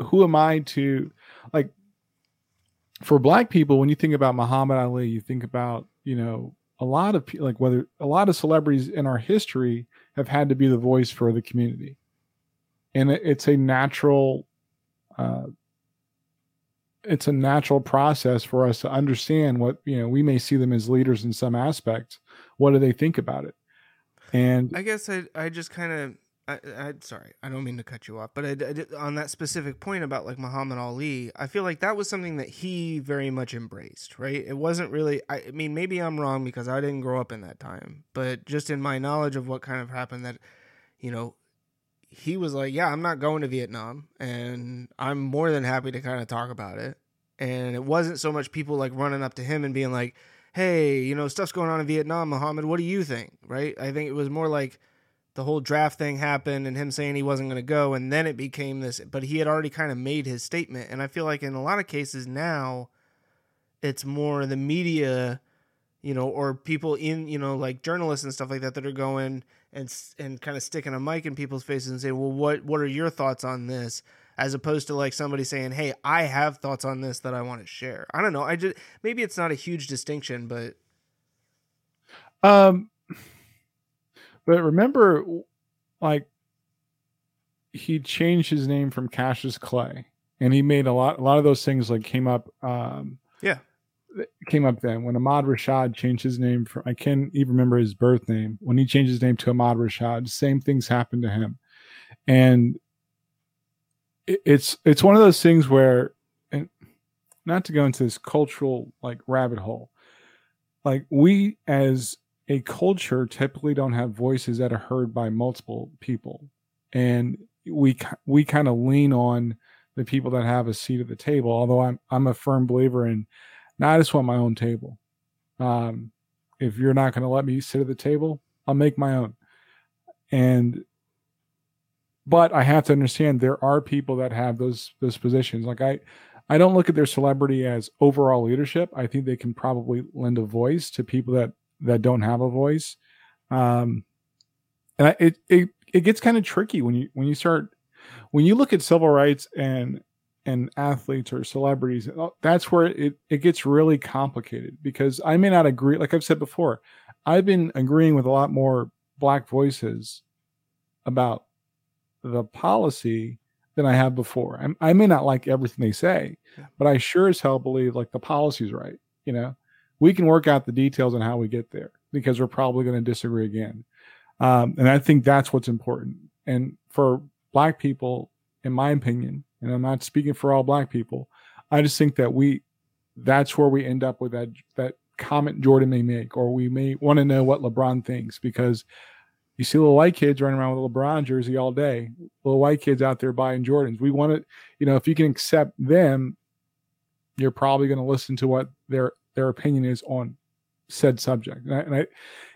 who am I to like? For black people, when you think about Muhammad Ali, you think about you know a lot of pe- like whether a lot of celebrities in our history have had to be the voice for the community, and it's a natural. Uh, it's a natural process for us to understand what you know we may see them as leaders in some aspects what do they think about it and I guess I I just kind of I, I sorry, I don't mean to cut you off, but I, I on that specific point about like Muhammad Ali, I feel like that was something that he very much embraced, right? It wasn't really. I, I mean, maybe I'm wrong because I didn't grow up in that time, but just in my knowledge of what kind of happened, that you know, he was like, "Yeah, I'm not going to Vietnam, and I'm more than happy to kind of talk about it." And it wasn't so much people like running up to him and being like, "Hey, you know, stuff's going on in Vietnam, Muhammad. What do you think?" Right? I think it was more like the whole draft thing happened and him saying he wasn't going to go and then it became this but he had already kind of made his statement. And i feel like in a lot of cases now it's more the media you know or people in you know like journalists and stuff like that that are going and and kind of sticking a mic in people's faces and saying well what what are your thoughts on this? As opposed to like somebody saying hey i have thoughts on this that i want to share. I don't know i just maybe it's not a huge distinction but Um, but remember, like he changed his name from Cassius Clay, and he made a lot. A lot of those things like came up. Um, Yeah. came up then when Ahmad Rashad changed his name from. I can't even remember his birth name. When he changed his name to Ahmad Rashad, same things happened to him, and it, it's it's one of those things where, and not to go into this cultural like rabbit hole, like we as a culture typically don't have voices that are heard by multiple people. And we we kind of lean on the people that have a seat at the table although i'm i'm a firm believer in no, i just want my own table. Um if you're not going to let me sit at the table i'll make my own. And but i have to understand there are people that have those those positions. Like i i don't look at their celebrity as overall leadership. I think they can probably lend a voice to people that that don't have a voice. Um and I, it it it gets kind of tricky when you when you start when you look at civil rights and and athletes or celebrities uh, that's where it it gets really complicated because i may not agree like i've said before i've been agreeing with a lot more black voices about the policy than i have before. I'm, i may not like everything they say but i sure as hell believe like the policy's right you know we can work out the details on how we get there because we're probably going to disagree again. Um, and I think that's what's important. And for black people, in my opinion, and I'm not speaking for all black people, I just think that we, that's where we end up with that, that comment Jordan may make, or we may want to know what LeBron thinks because you see little white kids running around with a LeBron jersey all day, little white kids out there buying Jordans. We want to, you know, if you can accept them, you're probably going to listen to what their their opinion is on said subject. And I, and I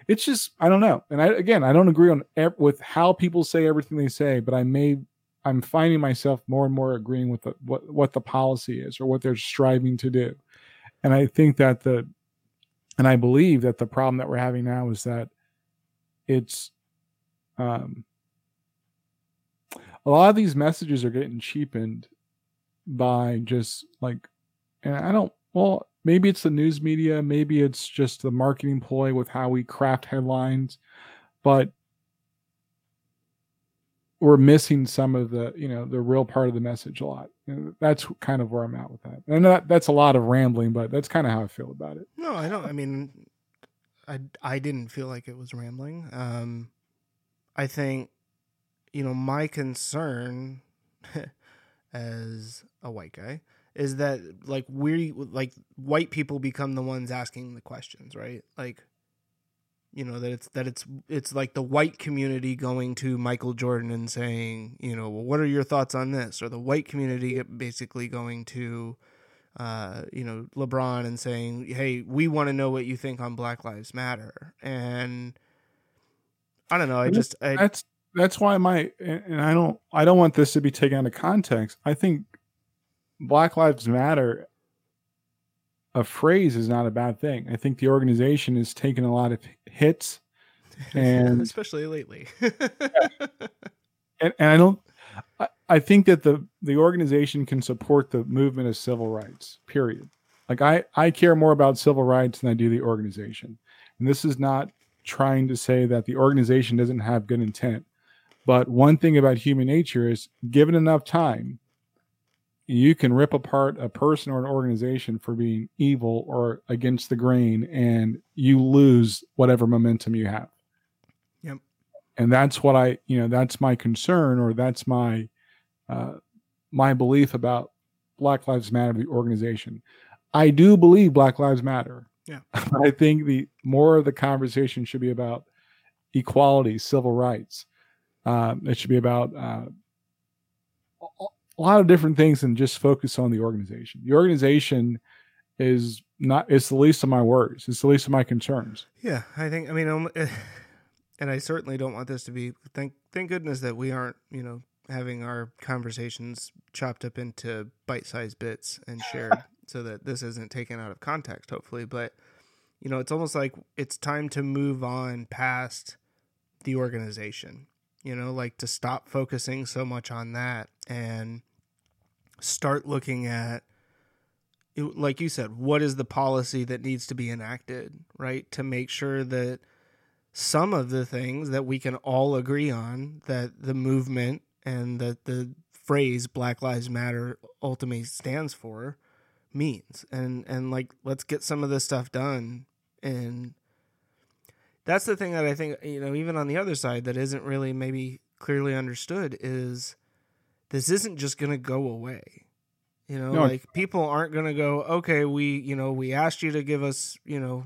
it's just I don't know. And I again, I don't agree on ev- with how people say everything they say, but I may I'm finding myself more and more agreeing with the, what what the policy is or what they're striving to do. And I think that the and I believe that the problem that we're having now is that it's um a lot of these messages are getting cheapened by just like and I don't well maybe it's the news media maybe it's just the marketing ploy with how we craft headlines but we're missing some of the you know the real part of the message a lot And that's kind of where i'm at with that and that, that's a lot of rambling but that's kind of how i feel about it No, I don't. I mean, I I didn't feel like it was rambling. Um, I think, you know, my concern [LAUGHS] as a white guy is that like we like white people become the ones asking the questions, right? Like, you know that it's that it's it's like the white community going to Michael Jordan and saying, you know, well, what are your thoughts on this? Or the white community basically going to uh, you know, LeBron and saying, "Hey, we want to know what you think on Black Lives Matter." And I don't know. I just, I, that's that's why my and and i don't i don't want this to be taken out of context i think black lives matter a phrase is not a bad thing i think the organization has taken a lot of hits [LAUGHS] and especially lately. [LAUGHS] and, and I don't. I, I think that the the organization can support the movement of civil rights. Period. Like I I care more about civil rights than I do the organization. And this is not trying to say that the organization doesn't have good intent. But one thing about human nature is, given enough time, you can rip apart a person or an organization for being evil or against the grain, and you lose whatever momentum you have. Yep. and that's what I, you know, that's my concern, or that's my uh, my belief about Black Lives Matter, the organization. I do believe Black Lives Matter. Yeah. [LAUGHS] I think the more of the conversation should be about equality, civil rights. Um, it should be about uh, a lot of different things than just focus on the organization. The organization is not, it's the least of my worries. It's the least of my concerns. Yeah, I think. I mean, um, [LAUGHS] and I certainly don't want this to be. Thank, thank goodness that we aren't, you know, having our conversations chopped up into bite-sized bits and shared, [LAUGHS] so that this isn't taken out of context. Hopefully, but you know, it's almost like it's time to move on past the organization. You know, like to stop focusing so much on that and start looking at like you said, what is the policy that needs to be enacted, right? To make sure that some of the things that we can all agree on that the movement and that the phrase Black Lives Matter ultimately stands for means. And and like let's get some of this stuff done and that's the thing that I think, you know, even on the other side that isn't really maybe clearly understood is this isn't just going to go away. You know, No, like people aren't going to go, okay, we, you know, we asked you to give us, you know,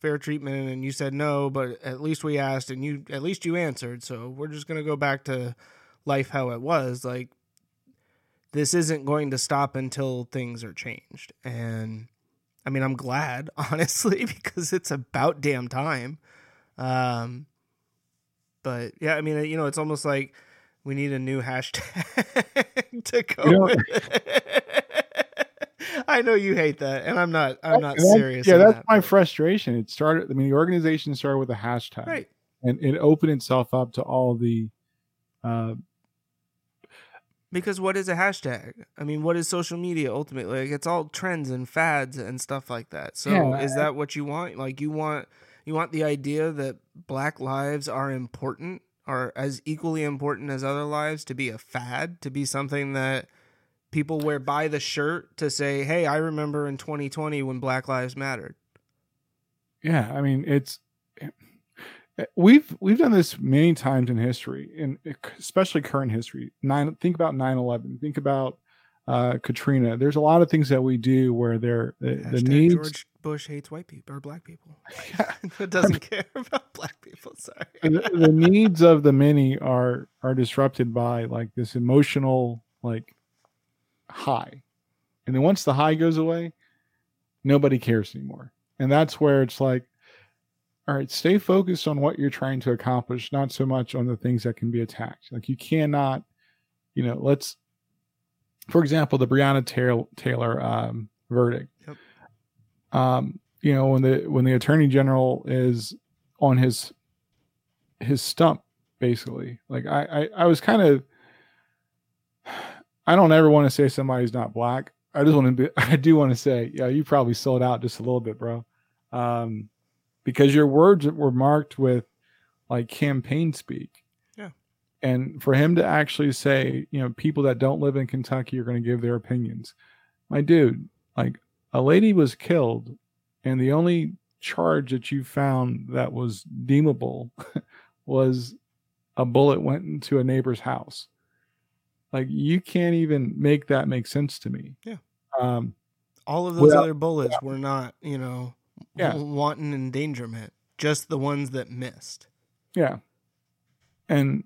fair treatment and you said no, but at least we asked and you, at least you answered. So we're just going to go back to life how it was. Like, this isn't going to stop until things are changed. And I mean, I'm glad, [LAUGHS] honestly, because it's about damn time. Um, but yeah, I mean, you know, it's almost like we need a new hashtag [LAUGHS] to go. You [LAUGHS] know-. I know you hate that, and I'm not. I'm not serious. Yeah, that's that. my frustration. It started. I mean, the organization started with a hashtag, right. and it opened itself up to all the. Uh, Because what is a hashtag? I mean, what is social media ultimately? Like it's all trends and fads and stuff like that. So Yeah, is that what you want? Like you want you want the idea that black lives are important are as equally important as other lives to be a fad, to be something that people wear by the shirt to say, "Hey, I remember in 2020 when Black Lives Mattered." yeah, I mean, it's we've we've done this many times in history, and especially current history. Nine. Think about 9-11. Think about uh, Katrina. There's a lot of things that we do where they're the, the needs. George Bush hates white people or black people. [LAUGHS] [LAUGHS] it doesn't [LAUGHS] care about black people. Sorry. the, the needs of the many are are disrupted by like this emotional like high and then once the high goes away nobody cares anymore and that's where it's like all right stay focused on what you're trying to accomplish not so much on the things that can be attacked like you cannot you know let's for example the Breonna Taylor, Taylor um, verdict Yep. um you know when the when the attorney general is on his his stump basically like i i, I was kind of i don't ever want to say somebody's not black i just want to be [LAUGHS] i do want to say yeah you probably sold out just a little bit bro um because your words were marked with like campaign speak. And for him to actually say you know people that don't live in kentucky are going to give their opinions my dude like a lady was killed and the only charge that you found that was deemable [LAUGHS] was a bullet went into a neighbor's house. Like you can't even make that make sense to me. Yeah. Um, All of those Well, other bullets were not, you know, Yeah. wanton endangerment. Just the ones that missed. yeah. And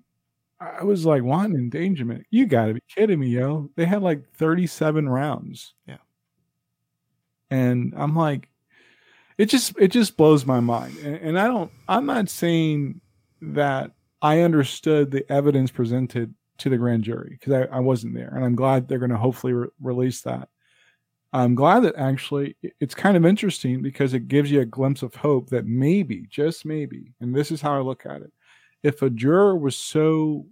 I was like, wanting endangerment. You got to be kidding me, yo. They had like 37 rounds. Yeah. And I'm like, it just it just blows my mind. And, and I don't. I'm not saying that I understood the evidence presented to the grand jury because I, I wasn't there, and I'm glad they're going to hopefully re- release that. I'm glad that actually it's kind of interesting because it gives you a glimpse of hope that maybe, just maybe, and this is how I look at it, if a juror was so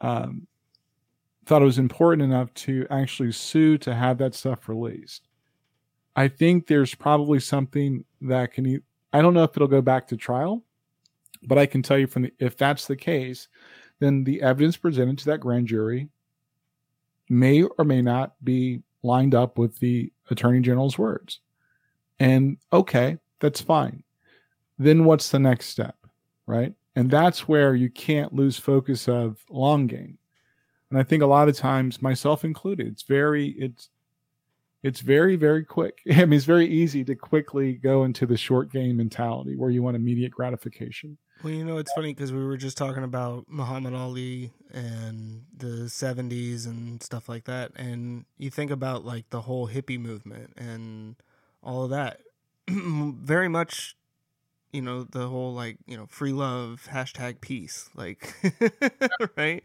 um, thought it was important enough to actually sue to have that stuff released, I think there's probably something that can. I don't know if it'll go back to trial, but I can tell you from the if that's the case, then the evidence presented to that grand jury may or may not be lined up with the attorney general's words. And okay, that's fine. Then what's the next step, right? And that's where you can't lose focus of long game. And I think a lot of times, myself included, it's very it's it's very very quick. [LAUGHS] I mean, it's very easy to quickly go into the short game mentality where you want immediate gratification. Well, you know, it's funny because we were just talking about Muhammad Ali and the 70s and stuff like that. And you think about like the whole hippie movement and all of that. [CLEARS THROAT] Very much, you know, the whole like, you know, free love, hashtag peace, like, [LAUGHS] right?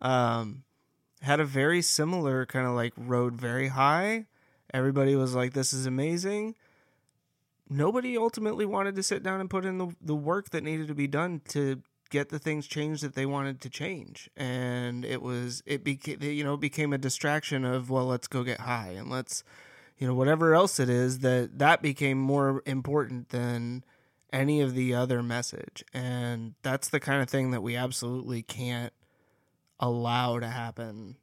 Um, had a very similar kind of like rode very high. Everybody was like, this is amazing nobody ultimately wanted to sit down and put in the, the work that needed to be done to get the things changed that they wanted to change and it was it became you know became a distraction of well let's go get high and let's you know whatever else it is that that became more important than any of the other message and that's the kind of thing that we absolutely can't allow to happen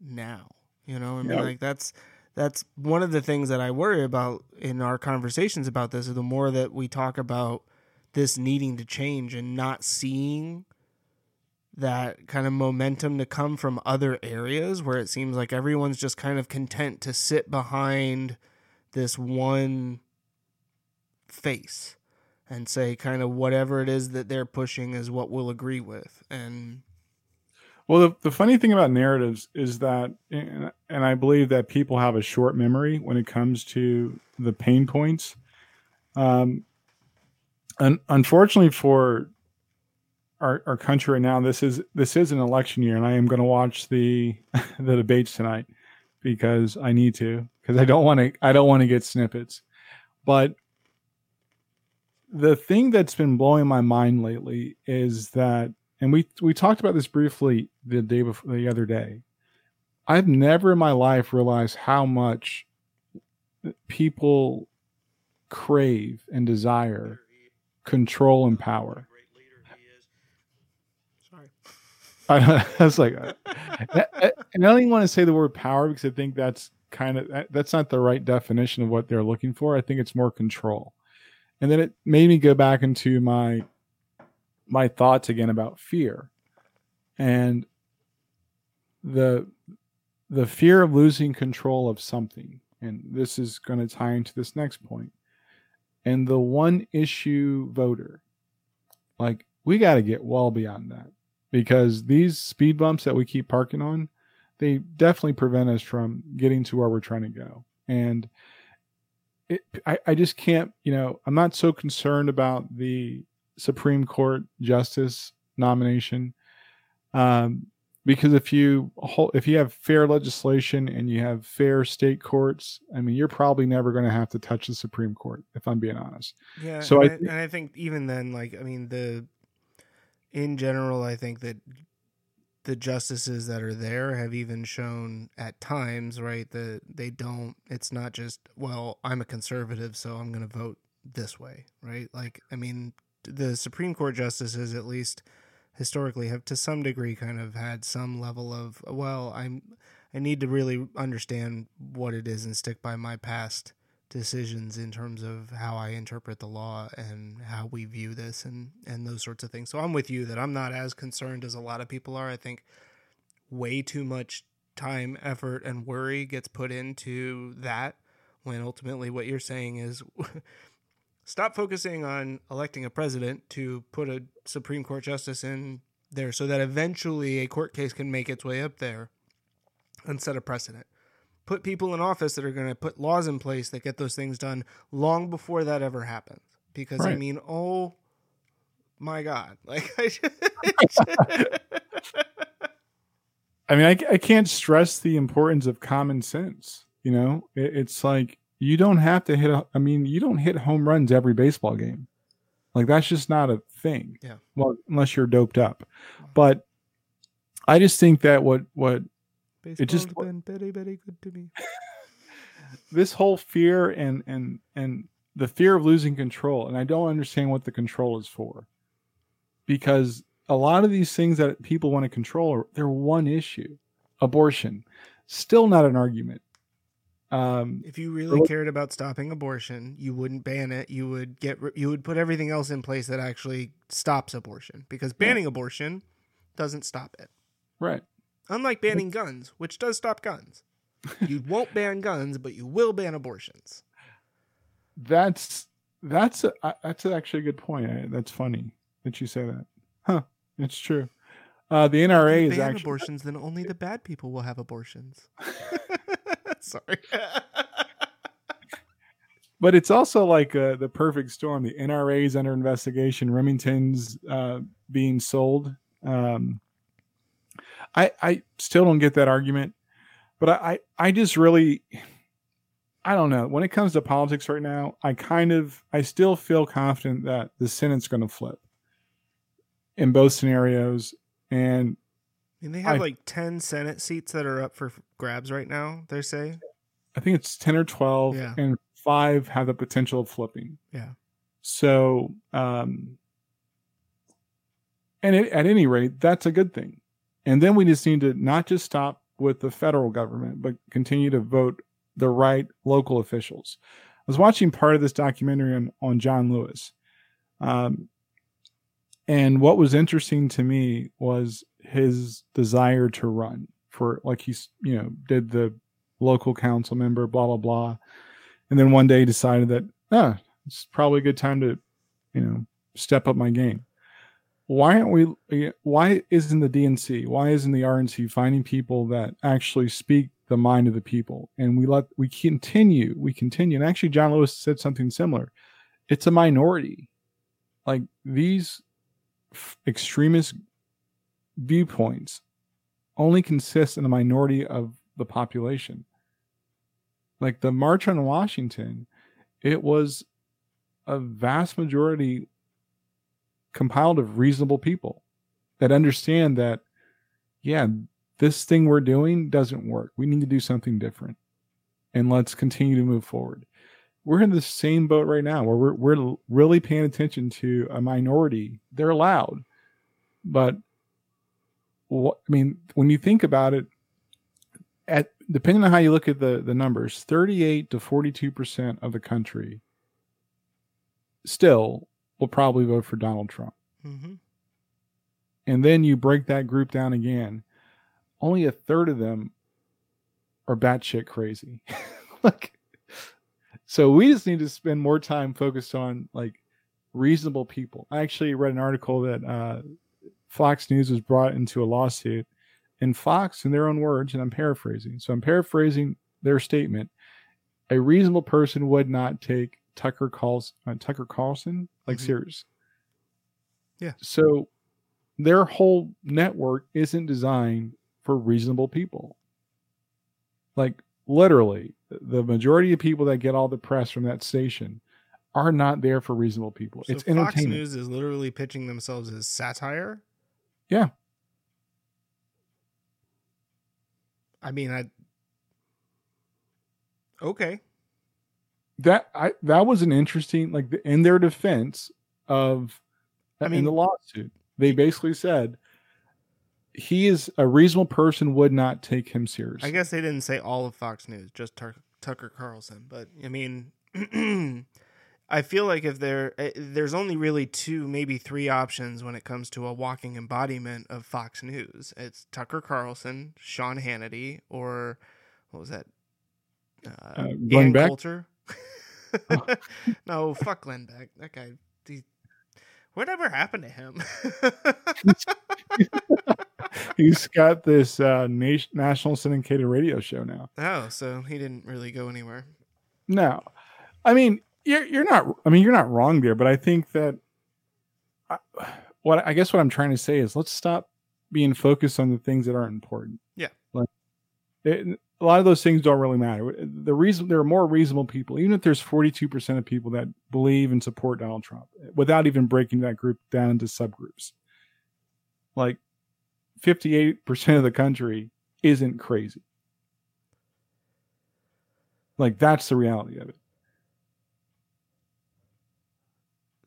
now you know i mean Yep. like that's that's one of the things that I worry about in our conversations about this. Is the more that we talk about this needing to change and not seeing that kind of momentum to come from other areas where it seems like everyone's just kind of content to sit behind this one face and say kind of whatever it is that they're pushing is what we'll agree with and Well, the, the funny thing about narratives is that, and, I believe that people have a short memory when it comes to the pain points. Um, and unfortunately for our, our country right now, this is this is an election year, and I am going to watch the [LAUGHS] the debates tonight because I need to because I don't want to I don't want to get snippets, but the thing that's been blowing my mind lately is that and we we talked about this briefly the day before the other day. I've never in my life realized how much people crave and desire control and power. sorry [LAUGHS] I, I was like, uh, I, I- and I don't even want to say the word power because I think that's kind of that's not the right definition of what they're looking for. I think it's more control. And then it made me go back into my my thoughts again about fear and the the fear of losing control of something. And this is going to tie into this next. And the one issue voter, like we got to get well beyond that because these speed bumps that we keep parking on, they definitely prevent us from getting to where we're trying to go. And it, I, I just can't, you know, I'm not so concerned about the Supreme Court justice nomination. Um, because if you if you have fair legislation and you have fair state courts, I mean, you're probably never going to have to touch the Supreme Court, if I'm being honest. Yeah, So and I thi- and I think even then, like I mean, the in general, I think that the justices that are there have even shown at times, right, that they don't. It's not just well, I'm a conservative, so I'm going to vote this way, right? Like, I mean, the Supreme Court justices, at least historically, have to some degree kind of had some level of well, I'm. I need to really understand what it is and stick by my past decisions in terms of how I interpret the law and how we view this and and those sorts of things. So I'm with you that I'm not as concerned as a lot of people are. I think way too much time, effort and worry gets put into that when ultimately what you're saying is [LAUGHS] stop focusing on electing a president to put a Supreme Court justice in there so that eventually a court case can make its way up there and set a precedent put people in office that are going to put laws in place that get those things done long before that ever happens. Because I mean, oh my God, [LAUGHS] like I I mean, I, I can't stress the importance of common sense. You know, it, it's like you don't have to hit. A, I mean, you don't hit home runs every baseball game. Like that's just not a thing. Yeah. Well, unless you're doped up, but I just think that what what baseball's just- been very very good to me. [LAUGHS] this whole fear and and and the fear of losing control, and I don't understand what the control is for, because a lot of these things that people want to control are they're one issue, abortion, still not an argument. Um, If you really cared about stopping abortion, you wouldn't ban it. You would get you would put everything else in place that actually stops abortion because banning abortion doesn't stop it. right. Unlike banning guns, which does stop guns. You [LAUGHS] won't ban guns, but you will ban abortions. That's that's a, uh, that's actually a good point. That's funny that you say that. Huh? It's true. Uh, the If NRA you is ban actually abortions, then only the bad people will have abortions. [LAUGHS] [LAUGHS] Sorry. but it's also like uh, the perfect storm. The NRA is under investigation. Remington's uh, being sold. Um, I I still don't get that argument, but I I, I just really I don't know. When it comes to politics right now, I kind of I still feel confident that the Senate's going to flip in both scenarios, and I mean, they have I- like 10 Senate seats that are up for grabs right now, they say. I think it's ten or twelve, Yeah. and five have the potential of flipping. Yeah. So, um, and it, at any rate, that's a good thing. And then we just need to not just stop with the federal government, but continue to vote the right local officials. I was watching part of this documentary on, on John Lewis. Um, and what was interesting to me was his desire to run for, like he's, you know, did the local council member, blah, blah, blah. And then one day decided that, ah, it's probably a good time to, you know, step up my game. Why aren't we? Why isn't the DNC? Why isn't the RNC finding people that actually speak the mind of the people? And we let we continue, we continue. And actually, John Lewis said something similar. It's a minority. Like these f- extremist viewpoints only consist in a minority of the population. Like the March on Washington, it was a vast majority compiled of reasonable people that understand that, yeah, this thing we're doing doesn't work. We need to do something different. And let's continue to move forward. We're in the same boat right now where we're, we're really paying attention to a minority. They're loud, but what, I mean, when you think about it, at depending on how you look at the the numbers, 38 to 42 percent of the country still will probably vote for Donald Trump. Mm-hmm. And then you break that group down again, only a third of them are batshit crazy. [LAUGHS] like, so we just need to spend more time focused on like reasonable people. I actually read an article that uh, Fox News was brought into a lawsuit, and Fox, in their own words, and I'm paraphrasing, so I'm paraphrasing their statement. A reasonable person would not take Tucker calls uh, Tucker Carlson like Mhm. serious. Yeah. So their whole network isn't designed for reasonable people. Like literally, the majority of people that get all the press from that station are not there for reasonable people. So it's Fox entertainment. News is literally pitching themselves as satire. Yeah. I mean, I. Okay. That I that was an interesting like the- in their defense of I in mean- the lawsuit they basically said he is a reasonable person would not take him seriously. I guess they didn't say all of Fox News, just Tucker, Tucker Carlson. But I mean, [CLEARS THROAT] I feel like if there, eh, there's only really two, maybe three options when it comes to a walking embodiment of Fox News. It's Tucker Carlson, Sean Hannity, or what was that? Uh, Uh, Ann? Coulter. [LAUGHS] no, fuck Glenn Beck. That guy. He, whatever happened to him? [LAUGHS] He's got this uh, nation, national syndicated radio show now. oh, so he didn't really go anywhere. No, I mean you're you're not. I mean you're not wrong there, but I think that I, what I guess what I'm trying to say is let's stop being focused on the things that aren't important. Yeah. A lot of those things don't really matter. The reason there are more reasonable people, even if there's 42 percent of people that believe and support Donald Trump, without even breaking that group down into subgroups. Like 58 percent of the country isn't crazy. Like that's the reality of it.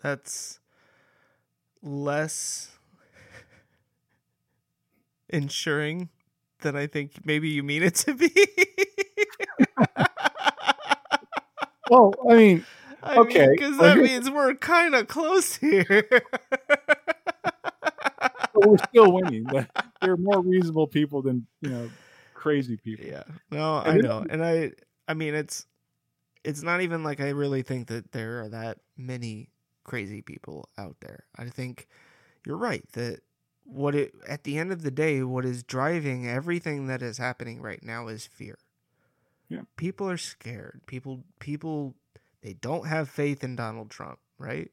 that's less [LAUGHS] ensuring than I think maybe you mean it to be. well, I mean, [LAUGHS] I Okay, because that means we're kind of close here. [LAUGHS] but we're still [LAUGHS] winning. But They're more reasonable people than you know crazy people. yeah, no, I And know, and I, I mean, it's, it's not even like I really think that there are that many crazy people out there. I think you're right that what it at the end of the day, what is driving everything that is happening right now is fear. Yeah. people are scared. People, people, they don't have faith in Donald Trump, right?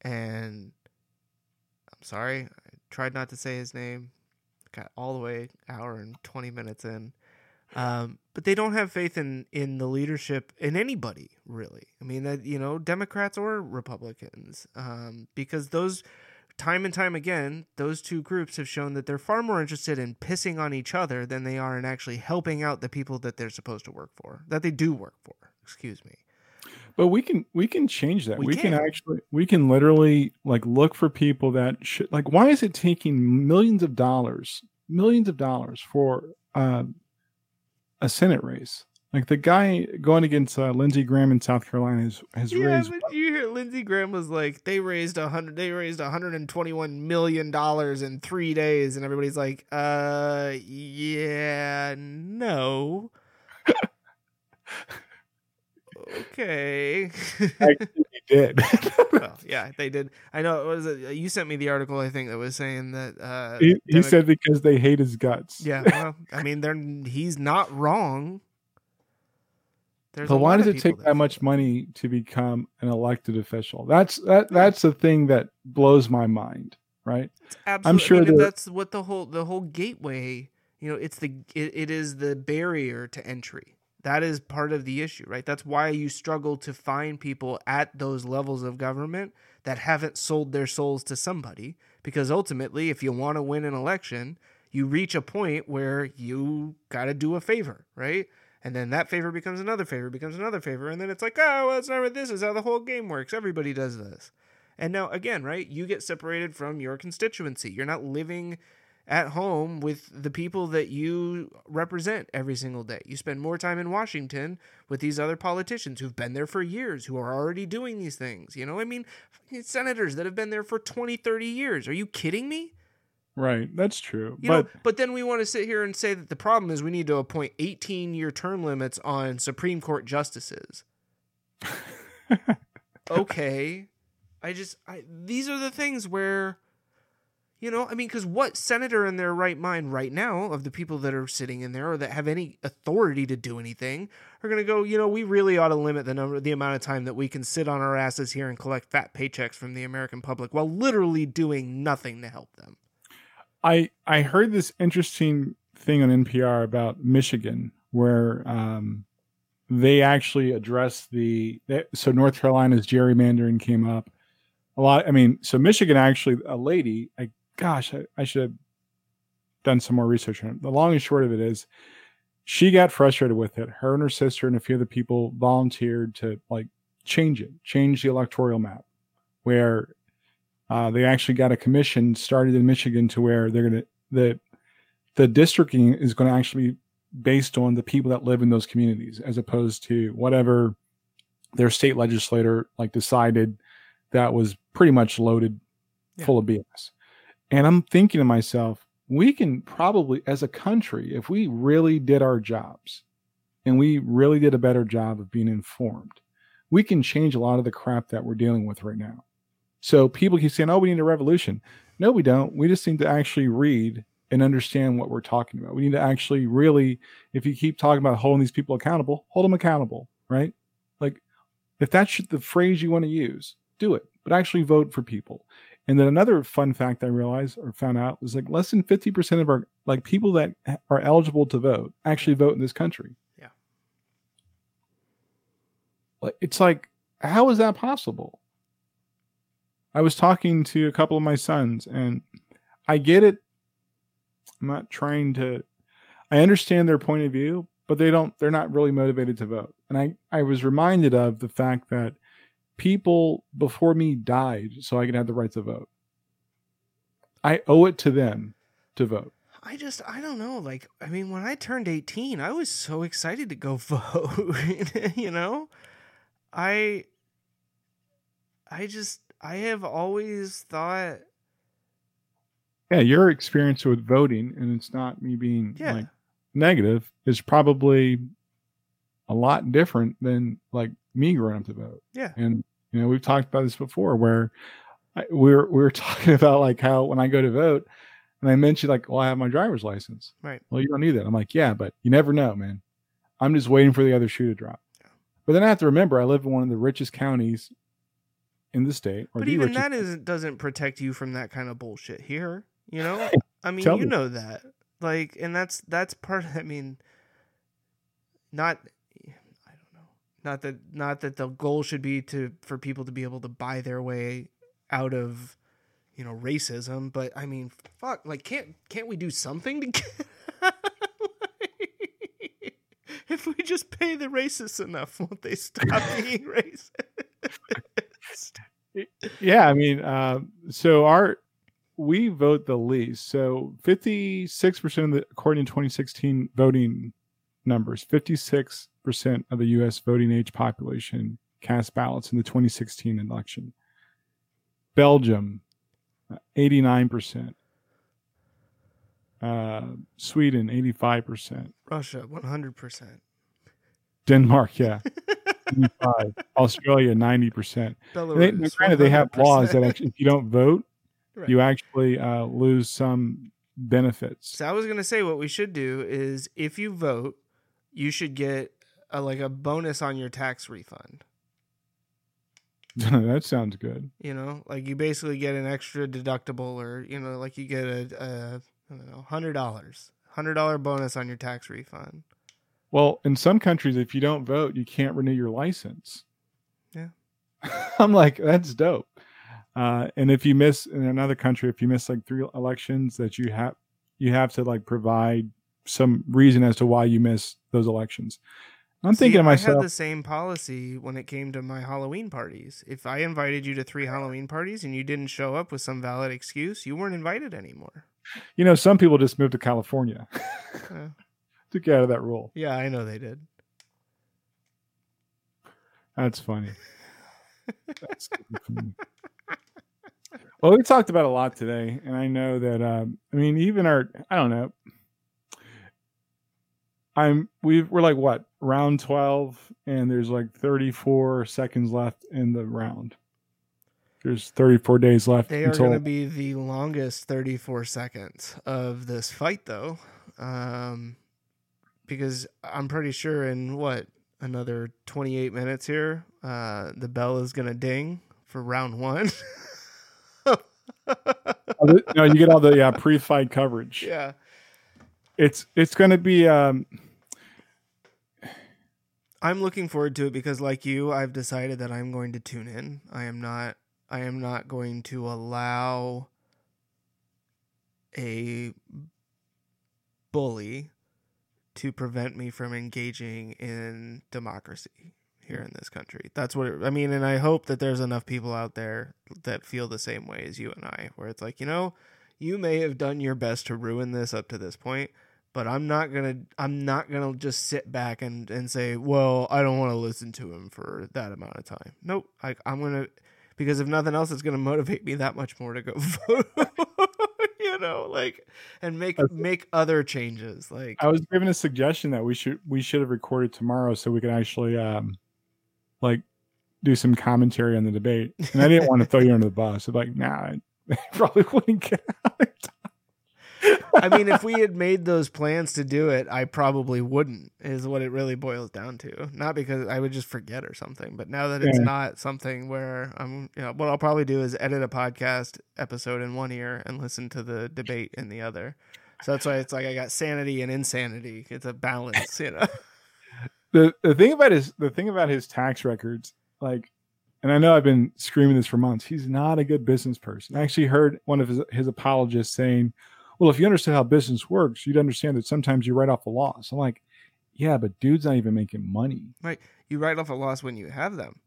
And I'm sorry, I tried not to say his name. Got all the way hour and twenty minutes in. Um, but they don't have faith in in the leadership in anybody really. I mean that you know Democrats or Republicans, um, because those time and time again those two groups have shown that they're far more interested in pissing on each other than they are in actually helping out the people that they're supposed to work for, that they do work for. Excuse me. But we can we can change that. We We, can. can. actually we can literally like look for people that should like why is it taking millions of dollars, millions of dollars for um a Senate race? Like the guy going against uh, Lindsey Graham in South Carolina has, has Yeah, raised but you hear Lindsey Graham was like, they raised a hundred, they raised hundred and twenty-one million dollars in three days, and everybody's like, uh, yeah, no. okay. [LAUGHS] he did. well, yeah, they did. I know. What was it? You sent me the article. I think that was saying that. Uh, he, he Demo- said because they hate his guts. Yeah. Well, I mean, they're he's not wrong. There's But why does it take that much money to become an elected official? That's that that's the thing that blows my mind, right? Absolutely. sure I mean, that- that's what the whole the whole gateway. You know, it's the it, it is the barrier to entry. That is part of the issue, right? That's why you struggle to find people at those levels of government that haven't sold their souls to somebody. Because ultimately, if you want to win an election, you reach a point where you got to do a favor, right? And then that favor becomes another favor, becomes another favor, and then it's like, oh, well, it's never. This is how the whole game works. Everybody does this. And now, again, right, you get separated from your constituency. You're not living at home with the people that you represent every single day. You spend more time in Washington with these other politicians who've been there for years, who are already doing these things. You know, I mean, senators that have been there for 20, 30 years. Are you kidding me? Right. That's true. You but know, but then we want to sit here and say that the problem is we need to appoint 18 year term limits on Supreme Court justices. [LAUGHS] okay. I just I these are the things where you know, I mean cuz what senator in their right mind right now of the people that are sitting in there or that have any authority to do anything are going to go, you know, we really ought to limit the number the amount of time that we can sit on our asses here and collect fat paychecks from the American public while literally doing nothing to help them. I I heard this interesting thing on NPR about Michigan where um, they actually addressed the so North Carolina's gerrymandering came up a lot. I mean, so Michigan actually a lady. I gosh, I, I should have done some more research on it. The long and short of it is, she got frustrated with it. Her and her sister and a few other people volunteered to like change it, change the electoral map, where uh, they actually got a commission started in Michigan to where they're gonna the the districting is going to actually be based on the people that live in those communities as opposed to whatever their state legislator like decided that was pretty much loaded full of BS. And I'm thinking to myself, we can probably as a country if we really did our jobs and we really did a better job of being informed, we can change a lot of the crap that we're dealing with right now. So people keep saying, "Oh, we need a revolution." No, we don't. We just need to actually read and understand what we're talking about. We need to actually really, if you keep talking about holding these people accountable, hold them accountable, right? Like, if that's the phrase you want to use, do it, but actually vote for people. And then another fun fact I realized or found out was like less than fifty percent of our like people that are eligible to vote actually vote in this country. Yeah. Like it's like, how is that possible? I was talking to a couple of my sons, and I get it. I'm not trying to. I understand their point of view, but they don't. They're not really motivated to vote. And I, I was reminded of the fact that people before me died so I could have the right to vote. I owe it to them to vote. I just I don't know. Like I mean, when I turned eighteen, I was so excited to go [LAUGHS] vote. you know, I I just I have always thought Yeah, your experience with voting, and it's not me being Yeah. like negative, is probably a lot different than like me growing up to vote. Yeah. And you know, we've talked about this before where I, we were we were [LAUGHS] talking about like how when I go to vote and I mentioned like, well, I have my driver's license. Right. Well, you don't need that. I'm like, yeah, but you never know, man. I'm just waiting for the other shoe to drop. But then I have to remember I live in one of the richest counties in the state. Or But even richest that isn't doesn't protect you from that kind of bullshit here. You know, [LAUGHS] I mean, Tell you me. know that. Like, and that's that's part. I mean, not. I don't know. Not that not that the goal should be to for people to be able to buy their way out of, you know, racism. But I mean, fuck. Like, can't can't we do something to get? [LAUGHS] if we just pay the racists enough, won't they stop being [LAUGHS] racist? Yeah, I mean, uh, so our we vote the least. So fifty six percent of the according to twenty sixteen voting numbers, fifty six percent of the U.S. voting age population cast ballots in the twenty sixteen election. Belgium, eighty nine percent. Uh, Sweden, eighty five percent. Russia, one hundred percent. Denmark, yeah, [LAUGHS] 85. Australia, ninety percent. And they, granted, they have laws that actually, if you don't vote, [LAUGHS] Right. you actually uh, lose some benefits. So I was gonna say what we should do is if you vote, you should get a, like a bonus on your tax refund. [LAUGHS] that sounds good. You know, like you basically get an extra deductible, or you know, like you get a, a I don't know, hundred dollars, hundred dollar bonus on your tax refund. Well, in some countries, if you don't vote, you can't renew your license. Yeah. [LAUGHS] I'm like, that's dope. Uh, and if you miss in another country, if you miss like three elections, that you have you have to like provide some reason as to why you missed those elections. I'm See, thinking to I myself, had the same policy when it came to my Halloween parties. If I invited you to three Halloween parties and you didn't show up with some valid excuse, you weren't invited anymore. you know, some people just moved to California Yeah. [LAUGHS] to get out of that rule. Yeah, I know they did. That's funny. That's funny. Well, we talked about a lot today, and I know that. Um, I mean, even our, I don't know. I'm we we're like what round twelve, and there's like 34 seconds left in the round. There's 34 days left They are until going to be the longest 34 seconds of this fight, though. Um, because I'm pretty sure in what, another 28 minutes here, uh, the bell is going to ding for round one. [LAUGHS] you know you get all the yeah pre-fight coverage. yeah. It's it's going to be um I'm looking forward to it because, like you, I've decided that I'm going to tune in. I am not. I am not going to allow a bully to prevent me from engaging in democracy here in this country. That's what it, I mean, and I hope that there's enough people out there that feel the same way as you and I, where it's like, you know, you may have done your best to ruin this up to this point, but I'm not gonna I'm not gonna just sit back and, and say, well, I don't want to listen to him for that amount of time. Nope. I, I'm gonna because if nothing else, it's gonna motivate me that much more to go [LAUGHS] vote. You know, like and make make other changes. Like I was given a suggestion that we should we should have recorded tomorrow so we could actually um like do some commentary on the debate. And I didn't want to [LAUGHS] throw you under the bus. I'm like, nah, I [LAUGHS] probably wouldn't get [LAUGHS] out. I mean, if we had made those plans to do it, I probably wouldn't. Is what it really boils down to. Not because I would just forget or something, but now that it's Yeah. not something where I'm, you know, what I'll probably do is edit a podcast episode in one ear and listen to the debate in the other. So that's why it's like I got sanity and insanity. It's a balance, you know. [LAUGHS] the the thing about his the thing about his tax records, like, and I know I've been screaming this for months. He's not a good business person. I actually heard one of his his apologists saying, "Well, if you understood how business works, you'd understand that sometimes you write off a loss." I'm like, "Yeah, but dude's not even making money." Right. You write off a loss when you have them.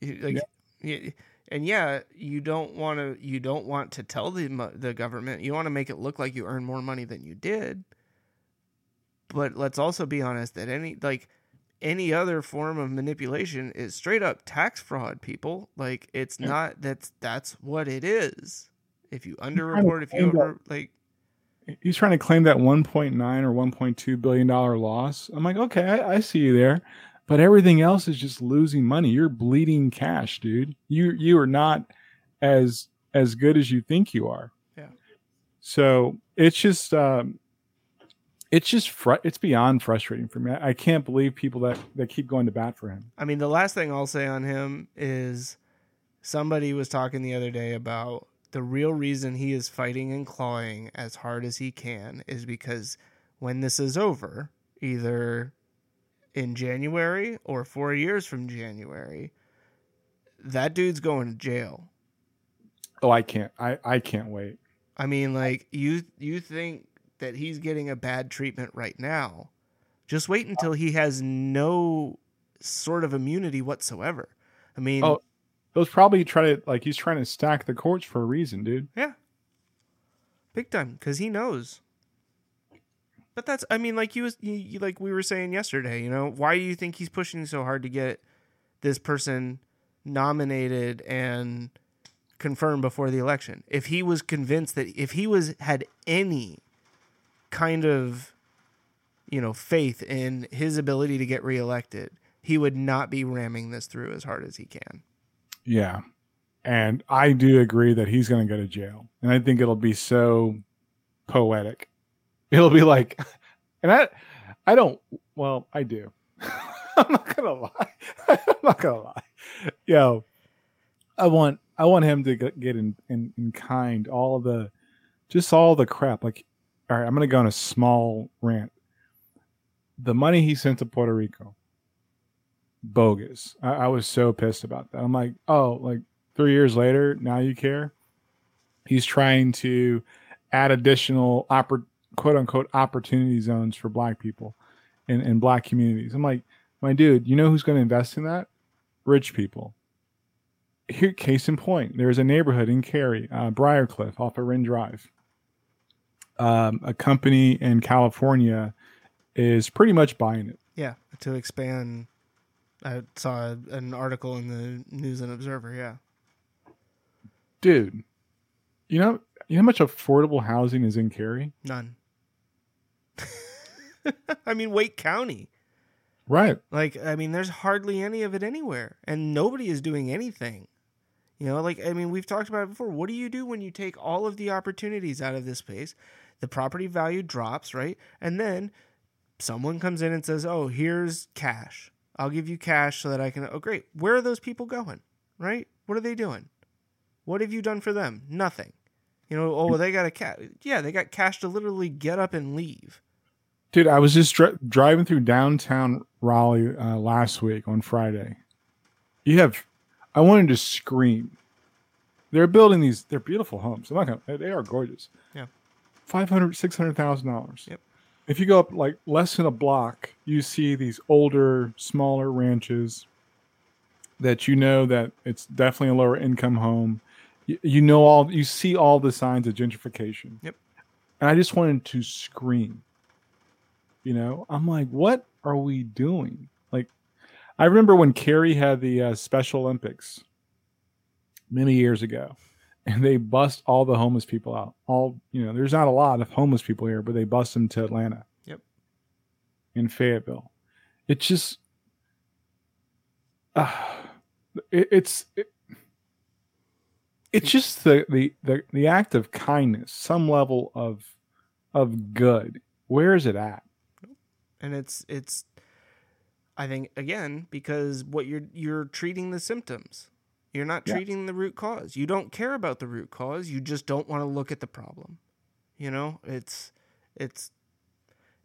You, like, y- and yeah, you don't want to. You don't want to tell the the government. You want to make it look like you earn more money than you did. But let's also be honest that any like any other form of manipulation is straight up tax fraud, people. Like it's Yeah. not that's that's what it is. If you underreport, if you over like He's trying to claim that 1.9 or 1.2 billion dollar loss. I'm like, okay, I, I see you there, but everything else is just losing money. You're bleeding cash, dude. You you are not as as good as you think you are. Yeah. So it's just um, it's just fr- it's beyond frustrating for me. I, I can't believe people that that keep going to bat for him. I mean, the last thing I'll say on him is somebody was talking the other day about the real reason he is fighting and clawing as hard as he can is because when this is over, either in January or four years from January, that dude's going to jail. Oh, I can't. I I can't wait. I mean, like you you think that he's getting a bad treatment right now. Just wait until he has no sort of immunity whatsoever. I mean, Oh, those probably try to like he's trying to stack the courts for a reason, dude. Yeah. Big time cuz he knows. But that's I mean like you was you, you- like we were saying yesterday, you know, why do you think he's pushing so hard to get this person nominated and confirmed before the election? If he was convinced that if he was had any kind of you know, faith in his ability to get reelected, he would not be ramming this through as hard as he can. Yeah. And I do agree that he's going to go to jail. And I think it'll be so poetic. [LAUGHS] It'll be like, [LAUGHS] and I, I don't, well, I do. [LAUGHS] I'm not going to lie. I'm not going to lie. Yo, I want, I want him to get in, in, in kind all the, just all the crap. Like, all right, I'm going to go on a small rant. The money he sent to Puerto Rico, bogus. I, I was so pissed about that. I'm like, oh, like three years later, now you care. He's trying to add additional oppor- quote unquote opportunity zones for black people in, in black communities. I'm like, my dude, you know who's going to invest in that? Rich people. Here, case in point, there's a neighborhood in Cary, uh, Briarcliff, off of Rin Drive. Um, a company in California is pretty much buying it. Yeah, to expand. I saw an article in the News and Observer. Yeah, dude. You know, you know how much affordable housing is in Cary? none. [LAUGHS] I mean, Wake County. Right. Like, I mean, there's hardly any of it anywhere, and nobody is doing anything. You know, like, I mean, we've talked about it before. What do you do when you take all of the opportunities out of this space? The property value drops, right? And then someone comes in and says, Oh, here's cash. I'll give you cash so that I can. Oh, great. Where are those people going? Right? What are they doing? What have you done for them? Nothing. You know, oh, well, they got a cat. Yeah, they got cash to literally get up and leave. Dude, I was just dri- driving through downtown Raleigh uh, last week on Friday. You have, I wanted to scream. They're building these, they're beautiful homes. I'm not gonna, they are gorgeous. Yeah. 500, 600,000 dollars. Yep. If you go up like less than a block, you see these older, smaller ranches that you know that it's definitely a lower income home. You, you know all, you see all the signs of gentrification. Yep. And I just wanted to scream. You know, I'm like, what are we doing? Like, I remember when Cary had the uh, Special Olympics many years ago, and they bust all the homeless people out. All you know, there's not a lot of homeless people here, but they bust them to Atlanta. Yep. In Fayetteville, it's just, uh, it, it's. It, it's just the, the the the act of kindness, some level of of good. Where is it at? and it's it's i think again because what you're you're treating the symptoms you're not Yeah. treating the root cause. You don't care about the root cause. You just don't want to look at the problem. You know? It's it's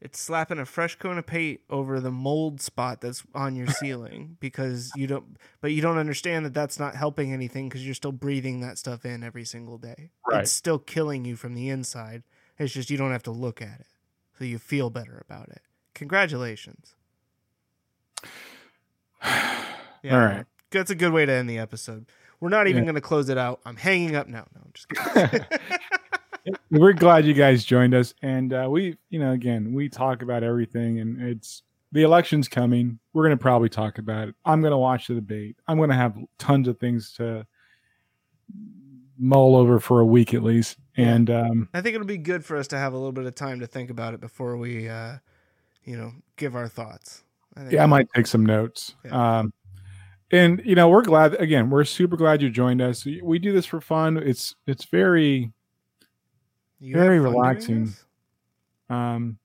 it's slapping a fresh coat of paint over the mold spot that's on your [LAUGHS] ceiling because you don't but you don't understand that that's not helping anything because you're still breathing that stuff in every single day. Right. it's still killing you from the inside. It's just you don't have to look at it. So you feel better about it. Congratulations. [SIGHS] Yeah, All right. That's a good way to end the episode we're not even Yeah. going to close it out i'm hanging up now no i'm just kidding [LAUGHS] We're glad you guys joined us, and uh, we, you know, again, we talk about everything, and it's the election's coming. We're going to probably talk about it. I'm going to watch the debate. I'm going to have tons of things to mull over for a week at least. And um, I think it'll be good for us to have a little bit of time to think about it before we, uh, you know, give our thoughts. I think yeah, I might take some notes. Yeah. Um, and you know, we're glad again. We're super glad you joined us. We do this for fun. It's it's very You very have fun doing relaxing. um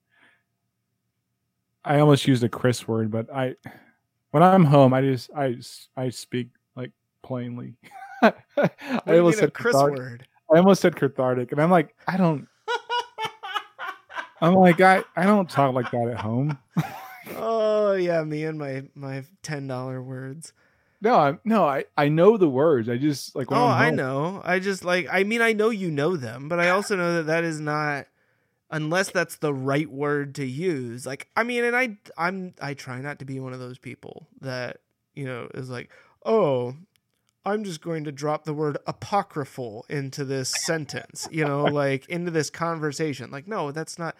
I almost used a Chris word, but I when I'm home, I just i i speak like plainly. [LAUGHS] I What do you almost said Chris cathartic. word? I almost said cathartic, and I'm like, I don't. I'm like, I I don't talk like that at home. [LAUGHS] oh yeah, me and my my ten dollar words. No, I no, I I know the words. I just like when oh, I know. I just like. I mean, I know you know them, but I also know that that is not. Unless that's the right word to use. Like, I mean, and I, I'm, I try not to be one of those people that you know is like, oh, I'm just going to drop the word apocryphal into this sentence. You know, [LAUGHS] like into this conversation. Like, no, that's not.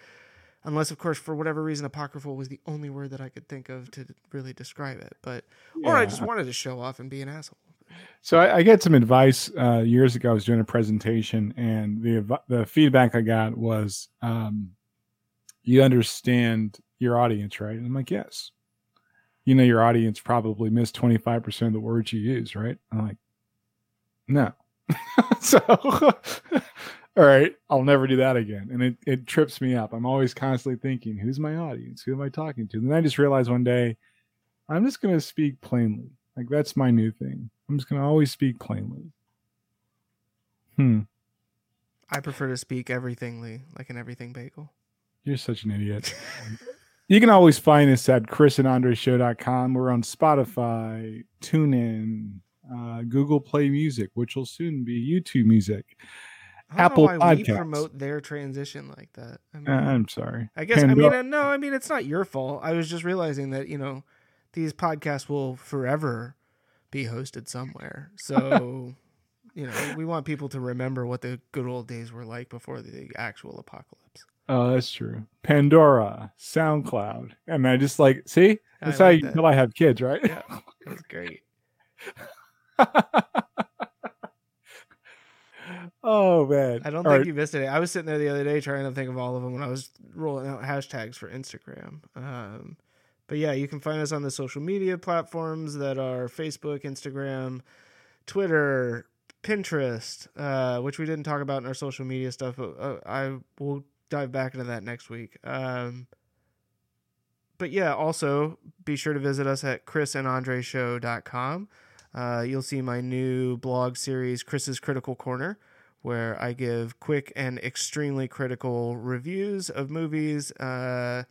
Unless, of course, for whatever reason, apocryphal was the only word that I could think of to really describe it. But, or I just wanted to show off and be an asshole. So I, I get some advice uh, years ago. I was doing a presentation, and the the feedback I got was, um, "You understand your audience, right?" And I'm like, "Yes." You know, your audience probably missed 25 percent of the words you use, right? I'm like, "No." [LAUGHS] so, all right, I'll never do that again, and it it trips me up. I'm always constantly thinking, "Who's my audience? Who am I talking to?" And then I just realized one day, I'm just going to speak plainly. Like that's my new thing. I'm just going to always speak plainly. Hmm. I prefer to speak everythingly, like an everything bagel. You're such an idiot. [LAUGHS] you can always find us at chrisandandreshow.com. We're on Spotify, TuneIn, uh, Google Play Music, which will soon be YouTube Music. I Apple why we promote their transition like that. I, mean, Uh, I'm sorry. I guess I mean Pandora- uh, no, I mean it's not your fault. I was just realizing that you know these podcasts will forever be hosted somewhere. [LAUGHS] So you know we want people to remember what the good old days were like before the actual apocalypse. Oh, that's true. Pandora, SoundCloud. And I just like, see, I that's how like you that. know I have kids, right? Yeah, that's great. [LAUGHS] oh, man. I don't think right. you missed it. I was sitting there the other day trying to think of all of them when I was rolling out hashtags for Instagram. Um, but yeah, you can find us on the social media platforms that are Facebook, Instagram, Twitter, Pinterest, uh, which we didn't talk about in our social media stuff. But uh, I will dive back into that next week. Um, but yeah, also be sure to visit us at chrisandandreshow.com. Uh, you'll see my new blog series, Chris's Critical Corner, where I give quick and extremely critical reviews of movies. Uh,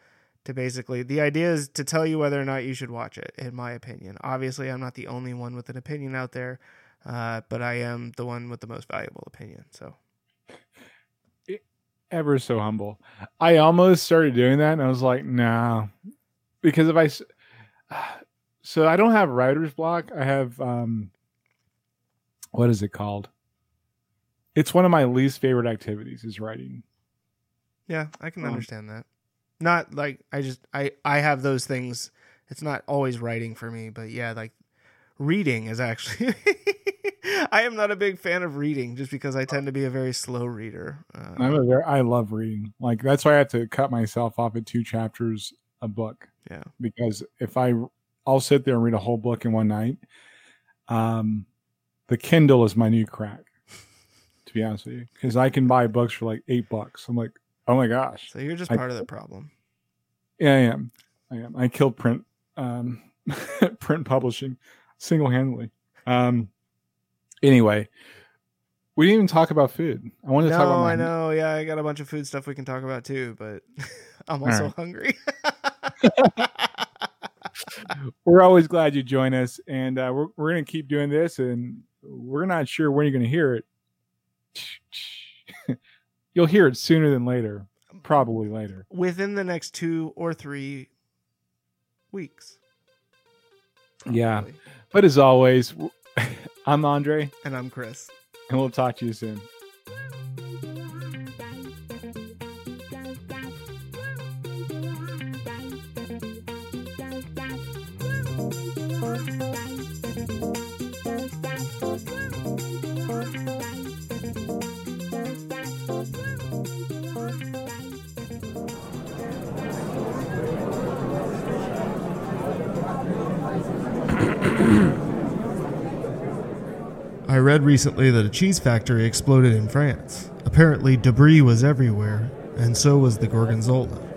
to basically, the idea is to tell you whether or not you should watch it, in my opinion. Obviously, I'm not the only one with an opinion out there, uh, but I am the one with the most valuable opinion. So, ever so humble. I almost started doing that and I was like, no. Because if I, [SIGHS] so I don't have writer's block. I have um what is it called? It's one of my least favorite activities is writing. yeah, I can Um, understand that. Not like I just I I have those things. It's not always writing for me, but yeah, like reading is actually. [LAUGHS] I am not a big fan of reading just because I tend to be a very slow reader. Uh, I'm a very I love reading. Like that's why I have to cut myself off at two chapters a book. Yeah. Because if I I'll sit there and read a whole book in one night. Um the Kindle is my new crack. To be honest with you. Because I can buy books for like eight bucks. I'm like, oh my gosh. so you're just I- part of the problem. Yeah, I am. I am. I killed print um [LAUGHS] print publishing single handedly. Um anyway. We didn't even talk about food. I wanted to talk about No, I know. Yeah, I got a bunch of food stuff we can talk about too, but [LAUGHS] I'm also right. hungry. [LAUGHS] we're always glad you join us and uh, we're, we're going to keep doing this and we're not sure when you're going to hear it [LAUGHS] you'll hear it sooner than later um, probably later Within the next two or three weeks. Yeah. but as always [LAUGHS] I'm andre And I'm Chris. and we'll talk to you soon I read recently that a cheese factory exploded in France. Apparently, debris was everywhere, and so was the gorgonzola.